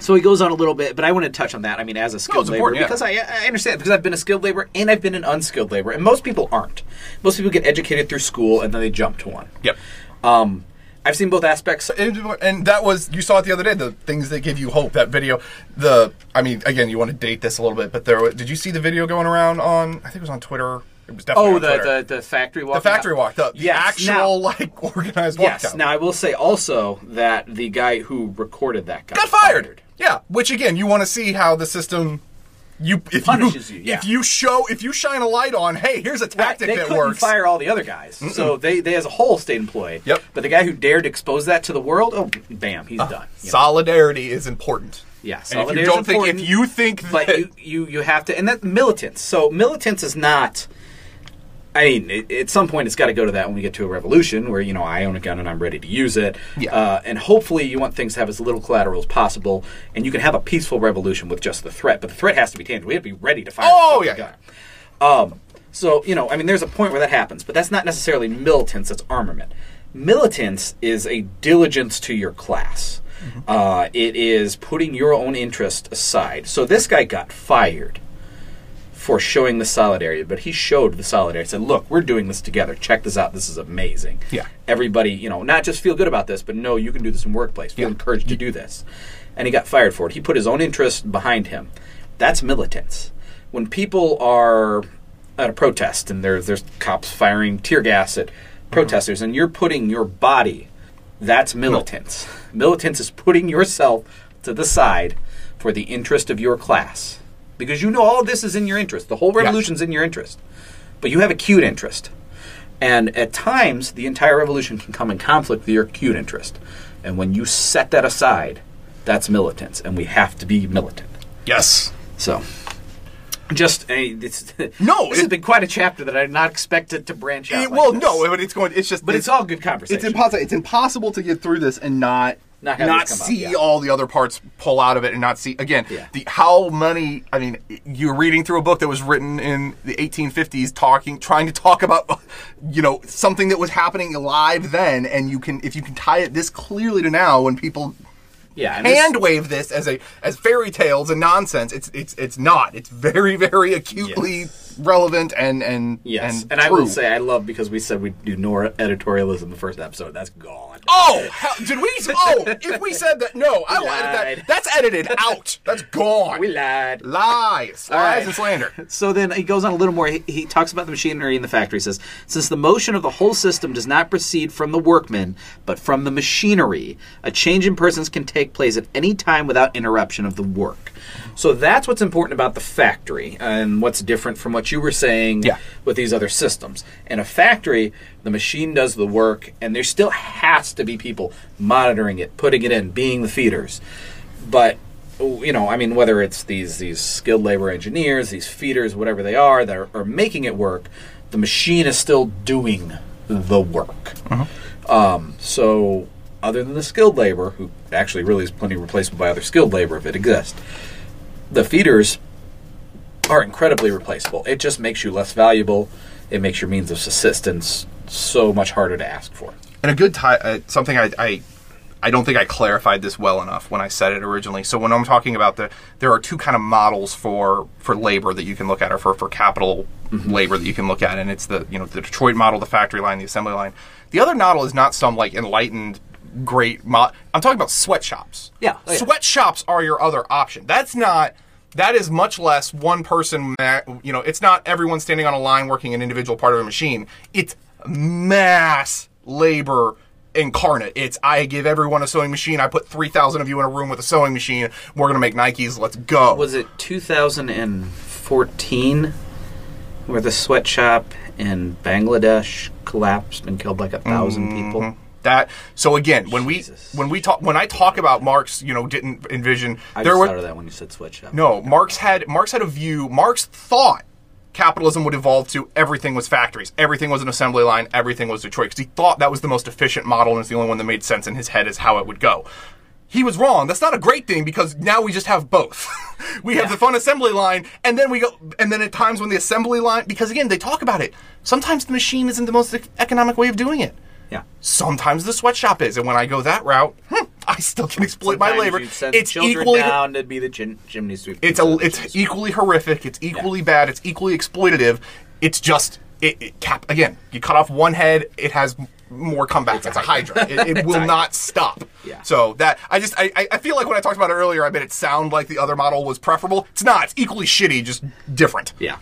So he goes on a little bit, but I want to touch on that. I mean, as a skilled it's laborer, yeah. because I, I understand because I've been a skilled laborer and I've been an unskilled laborer, and most people aren't. Most people get educated through school and then they jump to one. Yep. Um, I've seen both aspects. And, and that was you saw it the other day. The things that give you hope. That video. The I mean, again, you want to date this a little bit, but there. Did you see the video going around on? I think it was on Twitter. It was definitely Oh, on the, the the factory walk. the factory walk. The, the Yes, actual now- like organized walk. Yes. down. Now I will say also that the guy who recorded that guy got fired. Yeah, which again, you want to see how the system. You if Punishes you, you, yeah. if you show if you shine a light on hey here's a Right, tactic they that works fire all the other guys, so they, they as a whole stayed employed. Yep. But the guy who dared expose that to the world, oh, bam, he's uh, done. you know? solidarity is important Yeah, and if you don't think if you think but that, you, you you have to, and that militants. So militants is not. I mean, it, at some point, it's got to go to that when we get to a revolution where you know I own a gun and I'm ready to use it. Yeah. Uh, and hopefully, you want things to have as little collateral as possible, and you can have a peaceful revolution with just the threat. But the threat has to be tangible. We have to be ready to fire. Oh, yeah, gun. Um, so you know, I mean, there's a point where that happens, but that's not necessarily militants. That's armament. Militants is a diligence to your class. Uh, it is putting your own interest aside. So this guy got fired for showing the solidarity, but he showed the solidarity. Said, "Look, we're doing this together. Check this out. This is amazing. Yeah. everybody, you know, not just feel good about this, but no, you can do this in workplace. Feel Yeah. encouraged to do this." And he got fired for it. He put his own interest behind him. That's militants. When people are at a protest and there's there's cops firing tear gas at mm-hmm. protesters, and you're putting your body, that's militants. Militants is putting yourself to the side for the interest of your class because you know all of this is in your interest. The whole revolution's in your interest, but you have acute interest. And at times, the entire revolution can come in conflict with your acute interest. And when you set that aside, that's militants, and we have to be militant. yes So, just uh, this, No, this it- has been quite a chapter that I did not expect it to branch out. It- like well this. no but it's going it's just but it's all good conversation. it's impossible it's impossible to get through this and not Not not, come up, see yeah. all the other parts pull out of it and not see again Yeah. the how many i mean you're reading through a book that was written in the 1850s talking trying to talk about you know something that was happening live then and you can if you can tie it this clearly to now when people yeah, and this- hand wave this as a as fairy tales and nonsense it's it's it's not it's very very acutely relevant and and Yes, and, and, I will say I love because we said we'd do no editorialism the first episode. That's gone. Oh, hell, did we? Oh, if we said that, no, I will edit lied. that. That's edited out. That's gone. We lied. Lies, lies, right. and slander. So then he goes on a little more. He, he talks about the machinery in the factory. He says, Since the motion of the whole system does not proceed from the workmen, but from the machinery, a change in persons can take place at any time without interruption of the work. So that's what's important about the factory and what's different from what you were saying Yeah. with these other systems. In a factory, the machine does the work, and there still has to be people monitoring it, putting it in, being the feeders. But you know, I mean, whether it's these these skilled labor engineers, these feeders, whatever they are, that are, are making it work, the machine is still doing the work. Um, so, other than the skilled labor, who actually really is plenty replaceable by other skilled labor if it exists, the feeders are incredibly replaceable. It just makes you less valuable. It makes your means of subsistence so much harder to ask for. And a good tie, uh, something I, I, I don't think I clarified this well enough when I said it originally. So when I'm talking about the, there are two kind of models for for labor that you can look at, or for for capital labor that you can look at, and it's the you know the Detroit model, the factory line, the assembly line. The other model is not some like enlightened great. Mo- I'm talking about sweatshops. Yeah. Oh, yeah. sweatshops are your other option. That's not. That is much less one person. ma- You know, it's not everyone standing on a line working an individual part of a machine. It's mass labor incarnate. It's I give everyone a sewing machine. I put three thousand of you in a room with a sewing machine. We're gonna make Nikes. Let's go. Was it 2014 where the sweatshop in Bangladesh collapsed and killed like a 1000 mm-hmm. people? That so again when Jesus. we when we talk when I talk about Marx, you know, didn't envision I there of that when you said sweatshop. No, Marx had Marx had a view. Marx thought capitalism would evolve to everything was factories, everything was an assembly line, everything was Detroit because he thought that was the most efficient model and it's the only one that made sense in his head is how it would go. He was wrong. That's not a great thing because now we just have both. we have the fun assembly line, and then we go, and then at times when the assembly line, because again they talk about it. Sometimes the machine isn't the most economic way of doing it. Yeah. Sometimes the sweatshop is, and when I go that route, hmm, I still can exploit my labor. you'd send It's children equally down to be the chim- chimney sweep. it's a it's equally horrific. It's equally bad. It's equally exploitative. It's just it, it cap again. You cut off one head, it has more comeback. It's, a hydra. It, it will not stop. Yeah. So that I just I, I- I feel like when I talked about it earlier, I made it sound like the other model was preferable. It's not. It's equally shitty, just different. Yeah.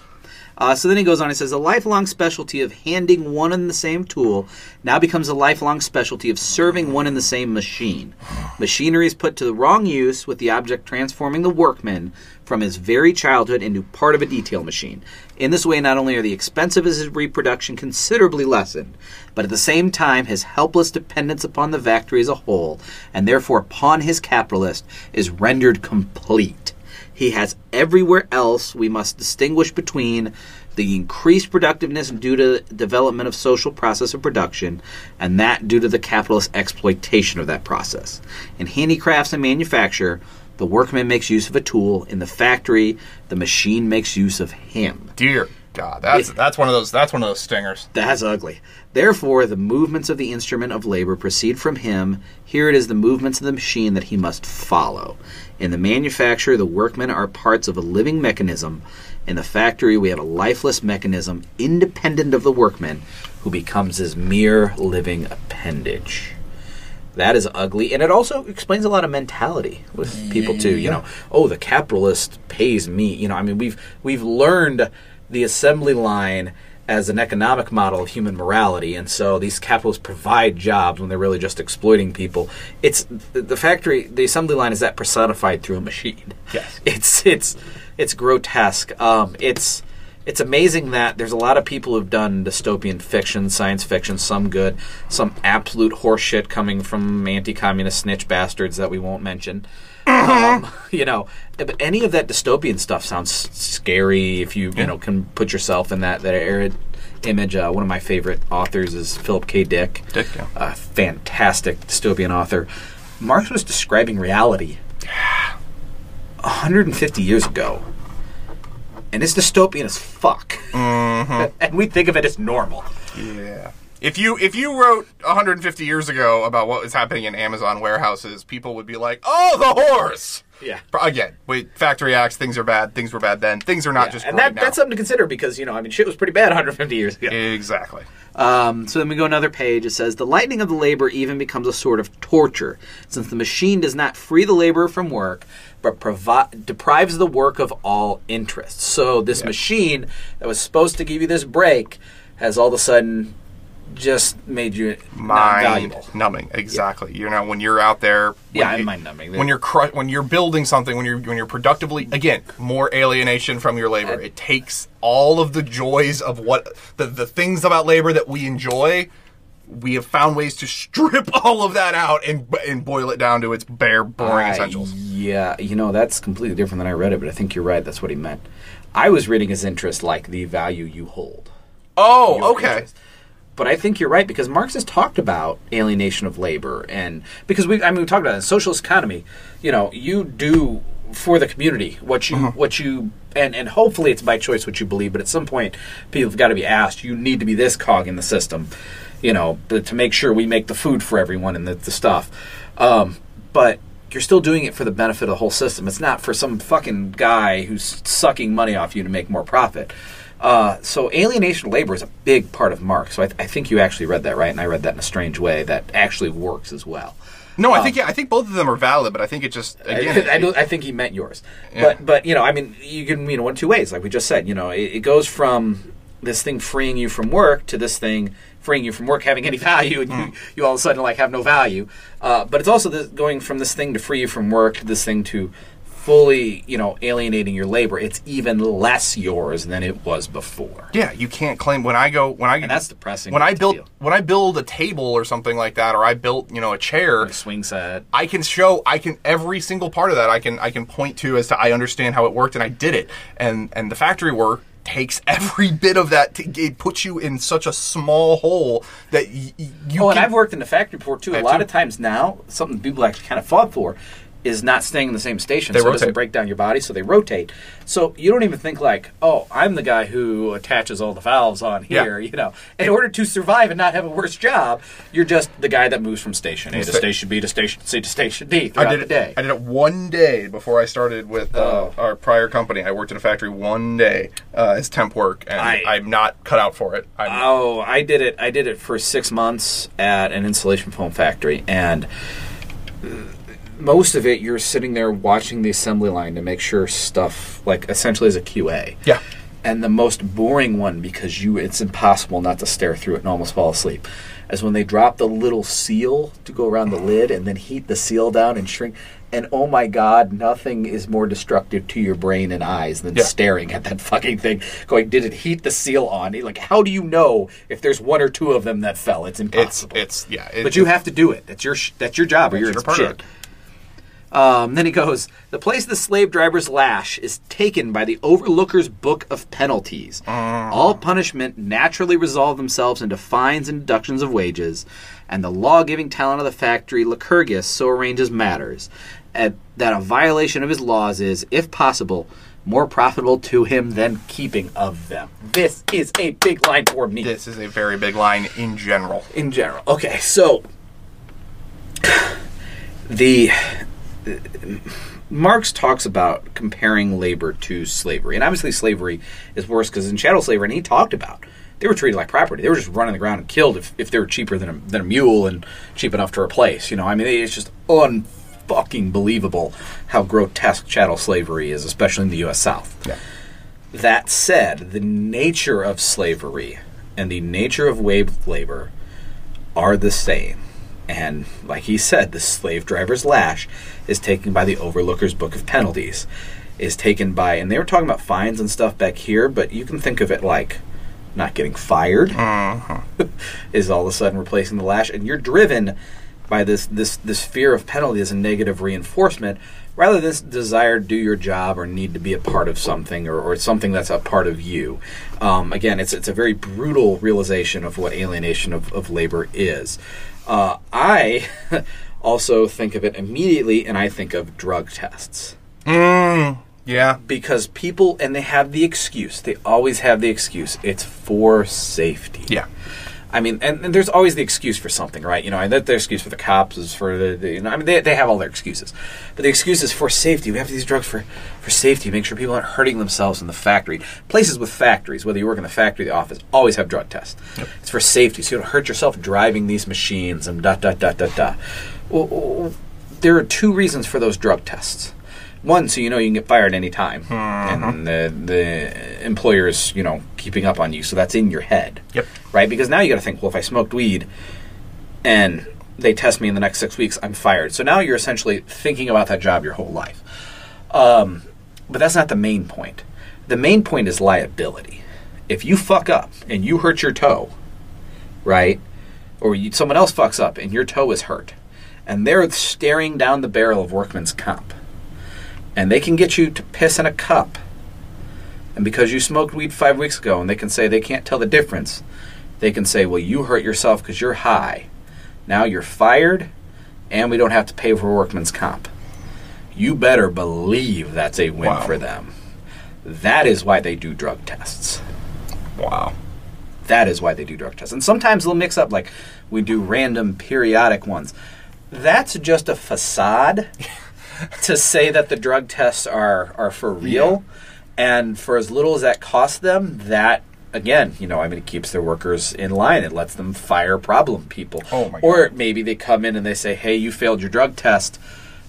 Uh, so then he goes on and says a lifelong specialty of handing one and the same tool now becomes a lifelong specialty of serving one and the same machine. Machinery is put to the wrong use with the object transforming the workman from his very childhood into part of a detail machine. In this way, not only are the expenses of his reproduction considerably lessened, but at the same time his helpless dependence upon the factory as a whole, and therefore upon his capitalist, is rendered complete. He has everywhere else we must distinguish between the increased productiveness due to development of social process of production and that due to the capitalist exploitation of that process. In handicrafts and manufacture, the workman makes use of a tool. In the factory, the machine makes use of him. Dear God, that's that's one of those that's one of those stingers. That's ugly. Therefore, the movements of the instrument of labor proceed from him. Here it is the movements of the machine that he must follow. In the manufacture, the workmen are parts of a living mechanism. In the factory, we have a lifeless mechanism independent of the workman who becomes his mere living appendage. That is ugly, and it also explains a lot of mentality with people too. You know, oh, the capitalist pays me. You know, I mean, we've we've learned the assembly line as an economic model of human morality, and so these capitalists provide jobs when they're really just exploiting people. It's the factory, the assembly line is that personified through a machine. Yes. it's it's it's grotesque. Um, it's it's amazing that there's a lot of people who've done dystopian fiction, science fiction, some good, some absolute horseshit coming from anti-communist snitch bastards that we won't mention. Um, you know, but any of that dystopian stuff sounds scary if you you know can put yourself in that that arid image. Uh, one of my favorite authors is Philip K. Dick. Dick, yeah. a fantastic dystopian author. Marx was describing reality 150 years ago, and it's dystopian as fuck. Mm-hmm. and we think of it as normal. Yeah. If you if you wrote 150 years ago about what was happening in Amazon warehouses, people would be like, "Oh, the horse." Yeah. Again, wait, factory acts. Things are bad. Things were bad then. Things are not just and great that, now. that's something to consider because you know I mean shit was pretty bad 150 years ago. exactly. Um, so then we go another page. It says the lightening of the labor even becomes a sort of torture, since the machine does not free the laborer from work, but provi- deprives the work of all interest. So this machine that was supposed to give you this break has all of a sudden just made you Mind numbing. Exactly. You know, when you're out there. when Yeah, you- mind numbing. When you're cru- when you're building something, when you're when you're productively again more alienation from your labor. Uh, it takes all of the joys of what the the things about labor that we enjoy. We have found ways to strip all of that out and and boil it down to its bare, boring I- essentials. Yeah, you know that's completely different than I read it, but I think you're right. That's what he meant. I was reading his interest like the value you hold. Oh, okay. interest. But I think you're right because Marx has talked about alienation of labor, and because we, I mean, we talked about it in socialist economy. You know, you do for the community what you, what you, and and hopefully it's by choice what you believe. But at some point, people have got to be asked. You need to be this cog in the system, you know, but to make sure we make the food for everyone and the, the stuff. Um, but you're still doing it for the benefit of the whole system. It's not for some fucking guy who's sucking money off you to make more profit. Uh, so alienation of labor is a big part of Marx. So I, th- I think you actually read that right, and I read that in a strange way that actually works as well. No, I think yeah, I think both of them are valid, but I think it just again. I, I, I think he meant yours, Yeah. but but you know, I mean, you can you know one two ways, like we just said. You know, it, it goes from this thing freeing you from work to this thing freeing you from work having any value, and you, you all of a sudden like have no value. Uh, but it's also this, going from this thing to free you from work to this thing to fully you know alienating your labor. It's even less yours than it was before. yeah, you can't claim when I go when I And that's depressing When I built feel. when I build a table or something like that, or I built you know a chair, A swing set. I can show I can every single part of that I can I can point to as to I understand how it worked and I did it and and the factory work takes every bit of that to, it puts you in such a small hole that y- you Oh, and I've worked in the factory before too. I A lot too. of times now, something people actually kind of fought for is not staying in the same station, They so it doesn't break down your body, so they rotate. So you don't even think like, oh, I'm the guy who attaches all the valves on Yeah. here. You know, in order to survive and not have a worse job, you're just the guy that moves from station A to station B to station C to station D I throughout did the it. day. I did it one day before I started with uh, Oh. our prior company. I worked in a factory one day uh, as temp work, and I- I, am not cut out for it. I'm, Oh, I did it. I did it for six months at an insulation foam factory, and most of it you're sitting there watching the assembly line to make sure stuff, like essentially as a QA. yeah, And the most boring one because you it's impossible not to stare through it and almost fall asleep. Is when they drop the little seal to go around the lid and then heat the seal down and shrink. And oh my god, nothing is more destructive to your brain and eyes than Yeah. staring at that fucking thing. Going, did it heat the seal on? Like, how do you know if there's one or two of them that fell? It's it's impossible. it's yeah. it- but you have to do it. That's your sh- that's your job, or you're you're of shit. Um, then he goes, The place the slave driver's lash is taken by the overlooker's book of penalties. All punishment naturally resolve themselves into fines and deductions of wages, and the law giving talent of the factory, Lycurgus, so arranges matters at, that a violation of his laws is, if possible, more profitable to him than keeping of them. This is a big line for me This is a very big line in general. in general. Okay, so the Uh, Marx talks about comparing labor to slavery, and obviously slavery is worse because in chattel slavery, and he talked about they were treated like property. They were just run on the ground and killed if, if they were cheaper than a, than a mule and cheap enough to replace. You know, I mean, it's just unfucking believable how grotesque chattel slavery is, especially in the U.S. South. Yeah. That said, the nature of slavery and the nature of wage labor are the same. And like he said, the slave driver's lash is taken by the overlooker's book of penalties. Is taken by, and they were talking about fines and stuff back here, but you can think of it like not getting fired is all of a sudden replacing the lash, and you're driven by this this this fear of penalty as a negative reinforcement, rather than this desire to do your job or need to be a part of something or, or something that's a part of you. Um, again, it's it's a very brutal realization of what alienation of, of labor is. Uh, I also think of it immediately, and I think of drug tests Mm, yeah. because people and they have the excuse. They always have the excuse. It's for safety. Yeah. I mean, and, and there's always the excuse for something, right? You know, and that their excuse for the cops is for the, the you know, I mean, they, they have all their excuses, but the excuse is for safety. We have these drugs for for safety, make sure people aren't hurting themselves in the factory. Places with factories, whether you work in the factory, or the office, always have drug tests. It's for safety, so you don't hurt yourself driving these machines and da da da da da. Well, well, there are two reasons for those drug tests. One, so you know you can get fired any time, and the the employer is you know keeping up on you, so that's in your head Yep. right? Because now you got to think, well, if I smoked weed and they test me in the next six weeks, I'm fired. So now you're essentially thinking about that job your whole life. Um, but that's not the main point. The main point is liability. If you fuck up and you hurt your toe, right, or you, someone else fucks up and your toe is hurt, and they're staring down the barrel of workman's comp, and they can get you to piss in a cup, and because you smoked weed five weeks ago, and they can say they can't tell the difference, they can say, well, you hurt yourself because you're high. Now you're fired, and we don't have to pay for workman's comp. You better believe that's a win Wow. for them. That is why they do drug tests. Wow. That is why they do drug tests. And sometimes they'll mix up, like, we do random periodic ones. That's just a facade to say that the drug tests are, are for real. And for as little as that costs them, that, again, you know, I mean, it keeps their workers in line. It lets them fire problem people. Oh, my or God. maybe they come in and they say, hey, you failed your drug test.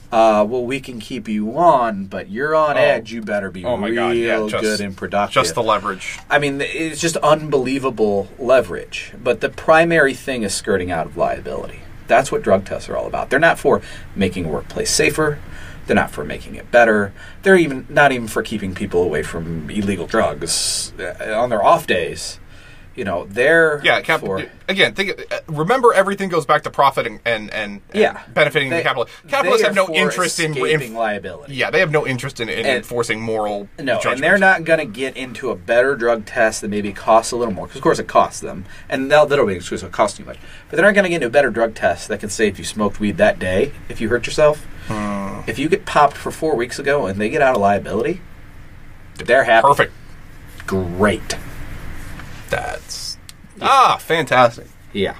Uh, well, we can keep you on, but you're on Oh. edge. You better be Oh my real God, yeah, just- good and productive. Just the leverage. I mean, it's just unbelievable leverage. But the primary thing is skirting out of liability. That's what drug tests are all about. They're not for making a workplace safer. They're not for making it better. They're even not even for keeping people away from illegal drugs uh, on their off days. You know, they're Yeah, cap- for again, think. uh, Remember, everything goes back to profit and and, and, and yeah benefiting They- the capital. Capitalists have no interest in, in liability. yeah, they have no interest in, in And- enforcing moral. No, judgment. and they're not going to get into a better drug test that maybe costs a little more. Because of course it costs them, and they'll, that'll be an excuse. It'll cost too much, but they're not going to get into a better drug test that can say if you smoked weed that day, if you hurt yourself, If you get popped for four weeks ago and they get out of liability, they're happy. Perfect. Great. That's ah fantastic. Yeah.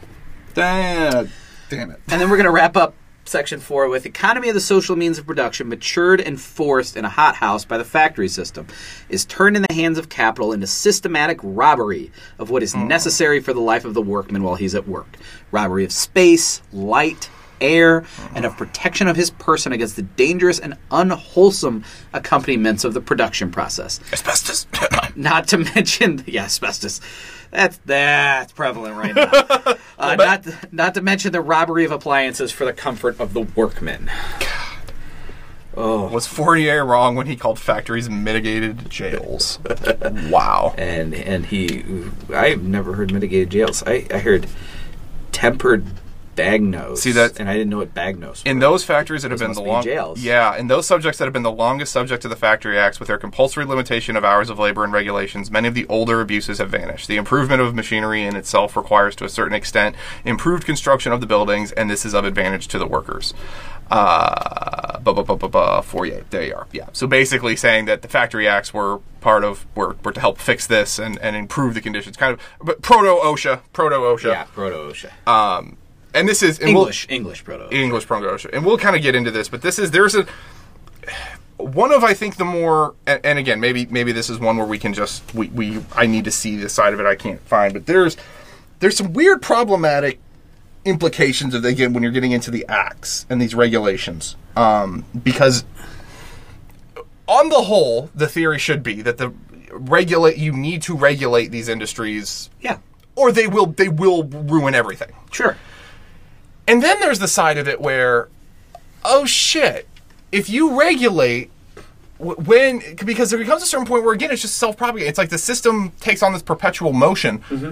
Damn, damn it. And then we're going to wrap up section four with economy of the social means of production matured and forced in a hothouse by the factory system is turned in the hands of capital into systematic robbery of what is necessary for the life of the workman while he's at work robbery of space light air and of protection of his person against the dangerous and unwholesome accompaniments of the production process. Asbestos. not to mention yeah asbestos. That's that's prevalent right now. Uh, not not to mention the robbery of appliances for the comfort of the workmen. Oh, Was Fourier wrong when he called factories mitigated jails? wow. and and he i've never heard mitigated jails. I, I heard tempered bagnos See, that- and i didn't know what bagnos In those factories that have been must the be long, jails. yeah, in those subjects that have been the longest subject to the Factory Acts, with their compulsory limitation of hours of labor and regulations, many of the older abuses have vanished. The improvement of machinery in itself requires, to a certain extent, improved construction of the buildings, and this is of advantage to the workers. Uh, bu- bu- bu- bu- bu- Fourier, there you are. Yeah. So basically, saying that the Factory Acts were part of were, were to help fix this and, and improve the conditions, kind of, but proto OSHA, proto OSHA. yeah proto osha Um, and this is and we'll- english english proto. English pronunciation, and we'll kind of get into this, but this is there's a one of I think the more and, and again maybe maybe this is one where we can just we, we I need to see the side of it I can't find, but there's there's some weird problematic implications of again when you're getting into the acts and these regulations um, because on the whole the theory should be that the regulate you need to regulate these industries yeah. or they will they will ruin everything. Sure and then there's the side of it where, oh shit, if you regulate when because there becomes a certain point where again it's just self-propagating. It's like the system takes on this perpetual motion. Mm-hmm.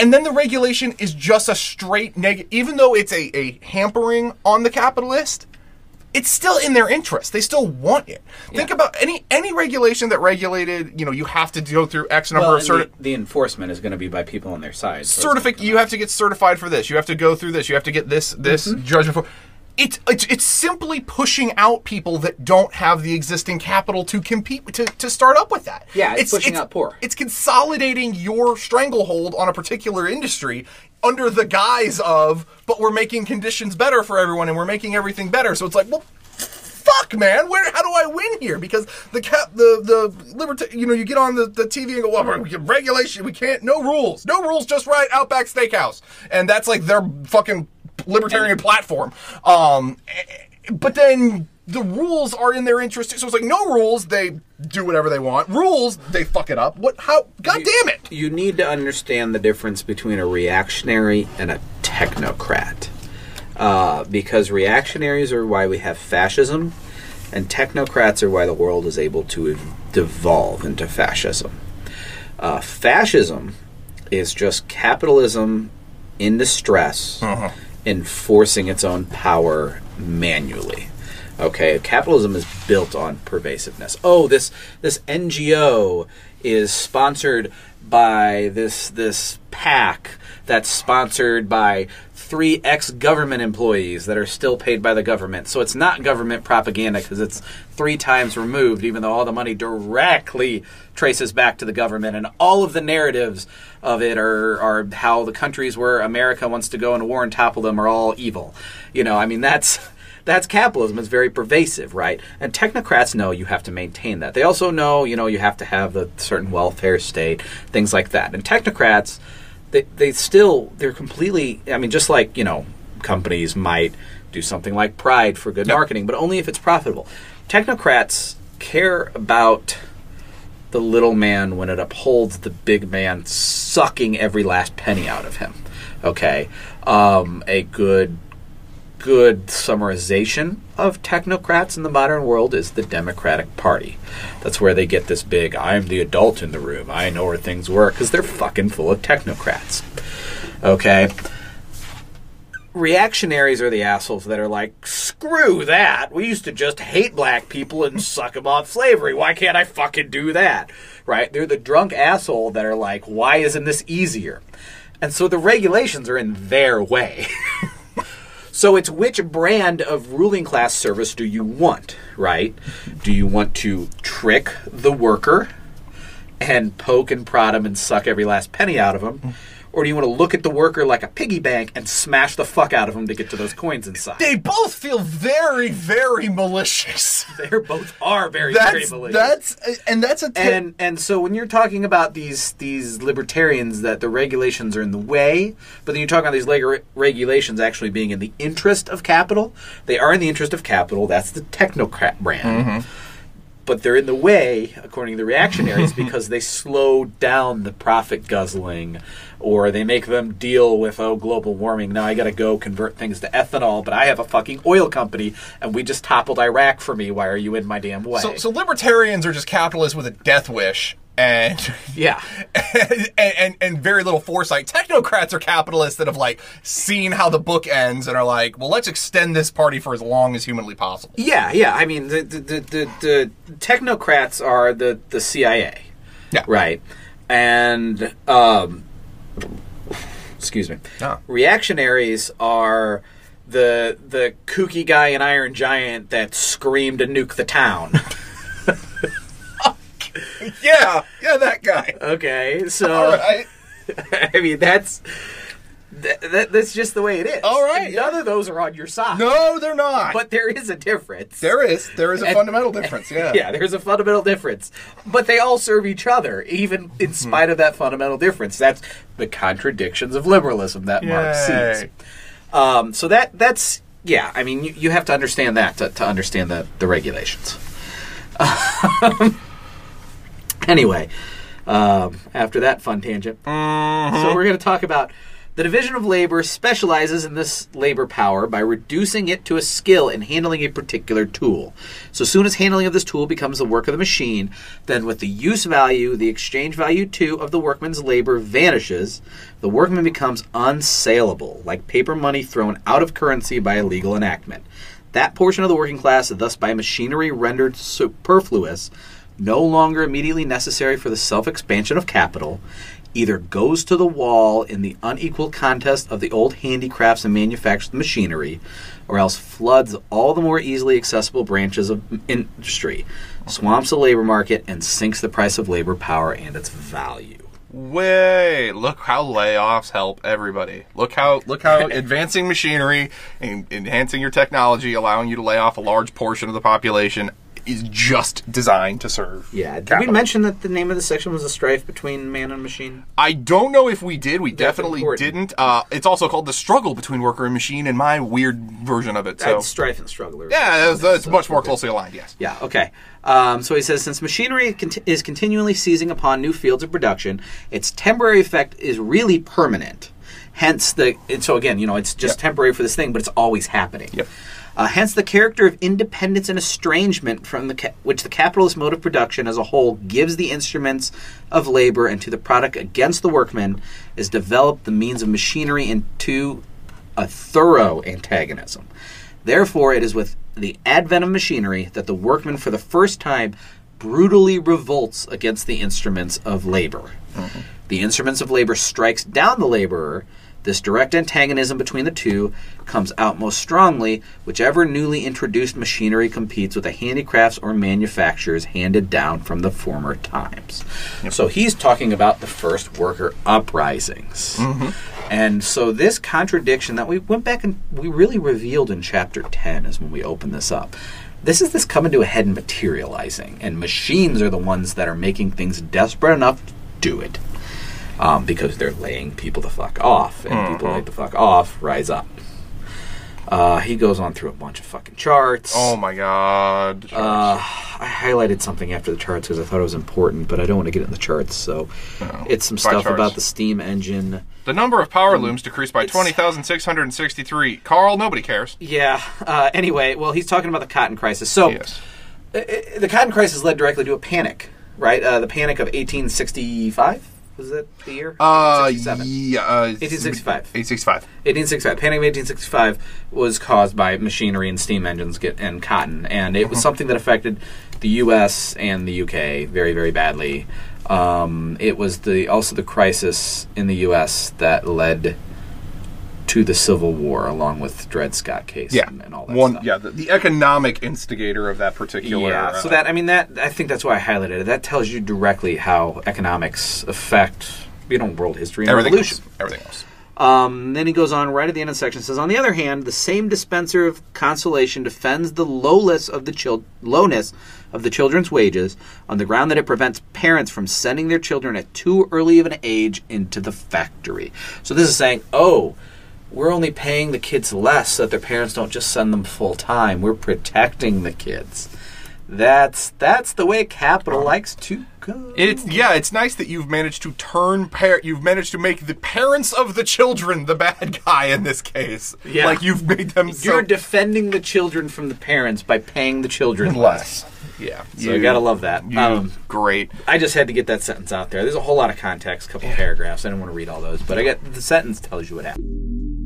And then the regulation is just a straight negative, even though it's a, a hampering on the capitalist. It's still in their interest. They still want it. Think Yeah. about any any regulation that regulated. You know, you have to go through X number well, of certi- the, the enforcement is going to be by people on their side so certific you have to get certified for this you have to go through this you have to get this this Mm-hmm. judgment for it's, it's it's simply pushing out people that don't have the existing capital to compete to, to start up with that. Yeah, it's pushing out poor. it's consolidating your stranglehold on a particular industry under the guise of but we're making conditions better for everyone and we're making everything better. So it's like well fuck man where how do i win here? Because the cap the the liberty you know you get on the, the tv and go well we regulation we can't no rules. No rules just right outback steakhouse. And that's like their fucking libertarian platform. Um but then the rules are in their interest so it's like no rules they do whatever they want. Rules they fuck it up. What how god damn it! you need to understand the difference between a reactionary and a technocrat. Uh, because reactionaries are why we have fascism, and technocrats are why the world is able to ev- devolve into fascism. Uh, fascism is just capitalism in distress enforcing its own power manually. Okay, capitalism is built on pervasiveness. Oh, this this NGO is sponsored by this this PAC that's sponsored by three ex-government employees that are still paid by the government. So it's not government propaganda because it's three times removed, even though all the money directly traces back to the government, and all of the narratives of it are are how the countries where America wants to go into war and topple them are all evil. You know, I mean that's that's capitalism. It's very pervasive, right? And technocrats know you have to maintain that. They also know, you know, you have to have the certain welfare state, things like that. And technocrats, they they still they're completely. I mean, just like you know, companies might do something like Pride for good Yep. marketing, but only if it's profitable. Technocrats care about the little man when it upholds the big man sucking every last penny out of him. Okay, um, a good good summarization of technocrats in the modern world is the Democratic Party. That's where they get this big I'm the adult in the room. I know where things work because they're fucking full of technocrats. Okay. Reactionaries are the assholes that are like, screw that. We used to just hate black people and suck them off slavery. Why can't I fucking do that? Right? They're the drunk asshole that are like, why isn't this easier? And so the regulations are in their way. So it's which brand of ruling class service do you want, right? Do you want to trick the worker and poke and prod him and suck every last penny out of him? Or do you want to look at the worker like a piggy bank and smash the fuck out of him to get to those coins inside? They both feel very, very malicious. They both are very, very malicious. that's and that's a and and so when you're talking about these these libertarians that the regulations are in the way, but then you talk about these leg- regulations actually being in the interest of capital, they are in the interest of capital. That's the technocrat brand. Mm-hmm. But they're in the way, according to the reactionaries, because they slow down the profit guzzling, or they make them deal with oh global warming. Now I got to go convert things to ethanol, but I have a fucking oil company, and we just toppled Iraq for me. Why are you in my damn way? so, so libertarians are just capitalists with a death wish and yeah, and, and and very little foresight. Technocrats are capitalists that have like seen how the book ends and are like, well, let's extend this party for as long as humanly possible. Yeah, yeah. I mean, the the, the, the, the technocrats are the, the CIA, Yeah. right? And um, excuse me, Ah. reactionaries are the the kooky guy in Iron Giant that screamed to nuke the town. Yeah, yeah, that guy. okay, so All right. I mean that's. That, that, that's just the way it is. All right, None of those are on your side. No, they're not. But there is a difference. there is there is a And- fundamental difference. Yeah. yeah, there's a fundamental difference. But they all serve each other, even in spite of that fundamental difference. That's the contradictions of liberalism that Marx Yay. sees. Um, so that that's yeah. I mean, you, you have to understand that to, to understand the the regulations. anyway, um, after that fun tangent, so we're going to talk about. The division of labor specializes in this labor power by reducing it to a skill in handling a particular tool. So soon as handling of this tool becomes the work of the machine, then with the use value, the exchange value too of the workman's labor vanishes. The workman becomes unsaleable, like paper money thrown out of currency by a legal enactment. That portion of the working class, thus by machinery rendered superfluous, no longer immediately necessary for the self expansion of capital, either goes to the wall in the unequal contest of the old handicrafts and manufactured machinery, or else floods all the more easily accessible branches of industry, swamps the labor market, and sinks the price of labor power and its value. Way look how layoffs help everybody. Look how look how advancing machinery and enhancing your technology, allowing you to lay off a large portion of the population, is just designed to serve. Yeah, did we mention that the name of the section was a strife between man and machine? I don't know if we did. We That's definitely important. didn't. Uh, it's also called the struggle between worker and machine, in my weird version of it. So That's strife and struggle. yeah, it's, that's so- much more closely aligned. Yes. Yeah, okay. Um, so he says since machinery conti- is continually seizing upon new fields of production, its temporary effect is really permanent. Hence the. And so again, you know, it's just Yep. temporary for this thing, but it's always happening. Yep. Uh, hence the character of independence and estrangement from the ca- which the capitalist mode of production as a whole gives the instruments of labor and to the product against the workman is developed the means of machinery into a thorough antagonism. Therefore, it is with the advent of machinery that the workman, for the first time, brutally revolts against the instruments of labor. The instruments of labor strikes down the laborer. This direct antagonism between the two comes out most strongly whichever newly introduced machinery competes with the handicrafts or manufactures handed down from the former times. So he's talking about the first worker uprisings. Mm-hmm. And so this contradiction that we went back and we really revealed in chapter 10 is when we opened this up. This is this coming to a head and materializing, and machines are the ones that are making things desperate enough to do it. Um, because they're laying people the fuck off, and people lay the fuck off, rise up. Uh, he goes on through a bunch of fucking charts. Oh my God. Uh, I highlighted something after the charts because I thought it was important, but I don't want to get in the charts. So Oh. it's some stuff charts. about the steam engine. the number of power looms decreased by twenty thousand six hundred and sixty-three. Karl, nobody cares. Yeah. Uh, anyway, well, he's talking about the cotton crisis. So Yes. uh, uh, the cotton crisis led directly to a panic, right? Uh, the panic of 1865 was that the year? Uh, 1867. yeah. Uh, 1865. 1865. 1865. Panic of 1865 was caused by machinery and steam engines get, and cotton, and it was something that affected the U.S. and the U.K. very, very badly. Um, it was the also the crisis in the U.S. that led to the Civil War, along with Dred Scott case Yeah, and, and all that one. stuff. Yeah, the, the economic instigator of that particular. Yeah, uh, so that I mean that I think that's why I highlighted it. That tells you directly how economics affect you know world history and everything evolution. else. Everything else. Um, then he goes on right at the end of the section says, on the other hand, the same dispenser of consolation defends the lowless of the chil- lowness of the children's wages on the ground that it prevents parents from sending their children at too early of an age into the factory. So this is saying, oh, we're only paying the kids less so that their parents don't just send them full time. We're protecting the kids. That's that's the way capital likes to go. It's yeah, it's nice that you've managed to turn par- you've managed to make the parents of the children the bad guy in this case. Yeah. Like you've made them You're so defending the children from the parents by paying the children less. Yeah. So you gotta love that. You, Um, great. I just had to get that sentence out there. There's a whole lot of context, a couple paragraphs. I didn't want to read all those, but I got the sentence tells you what happened.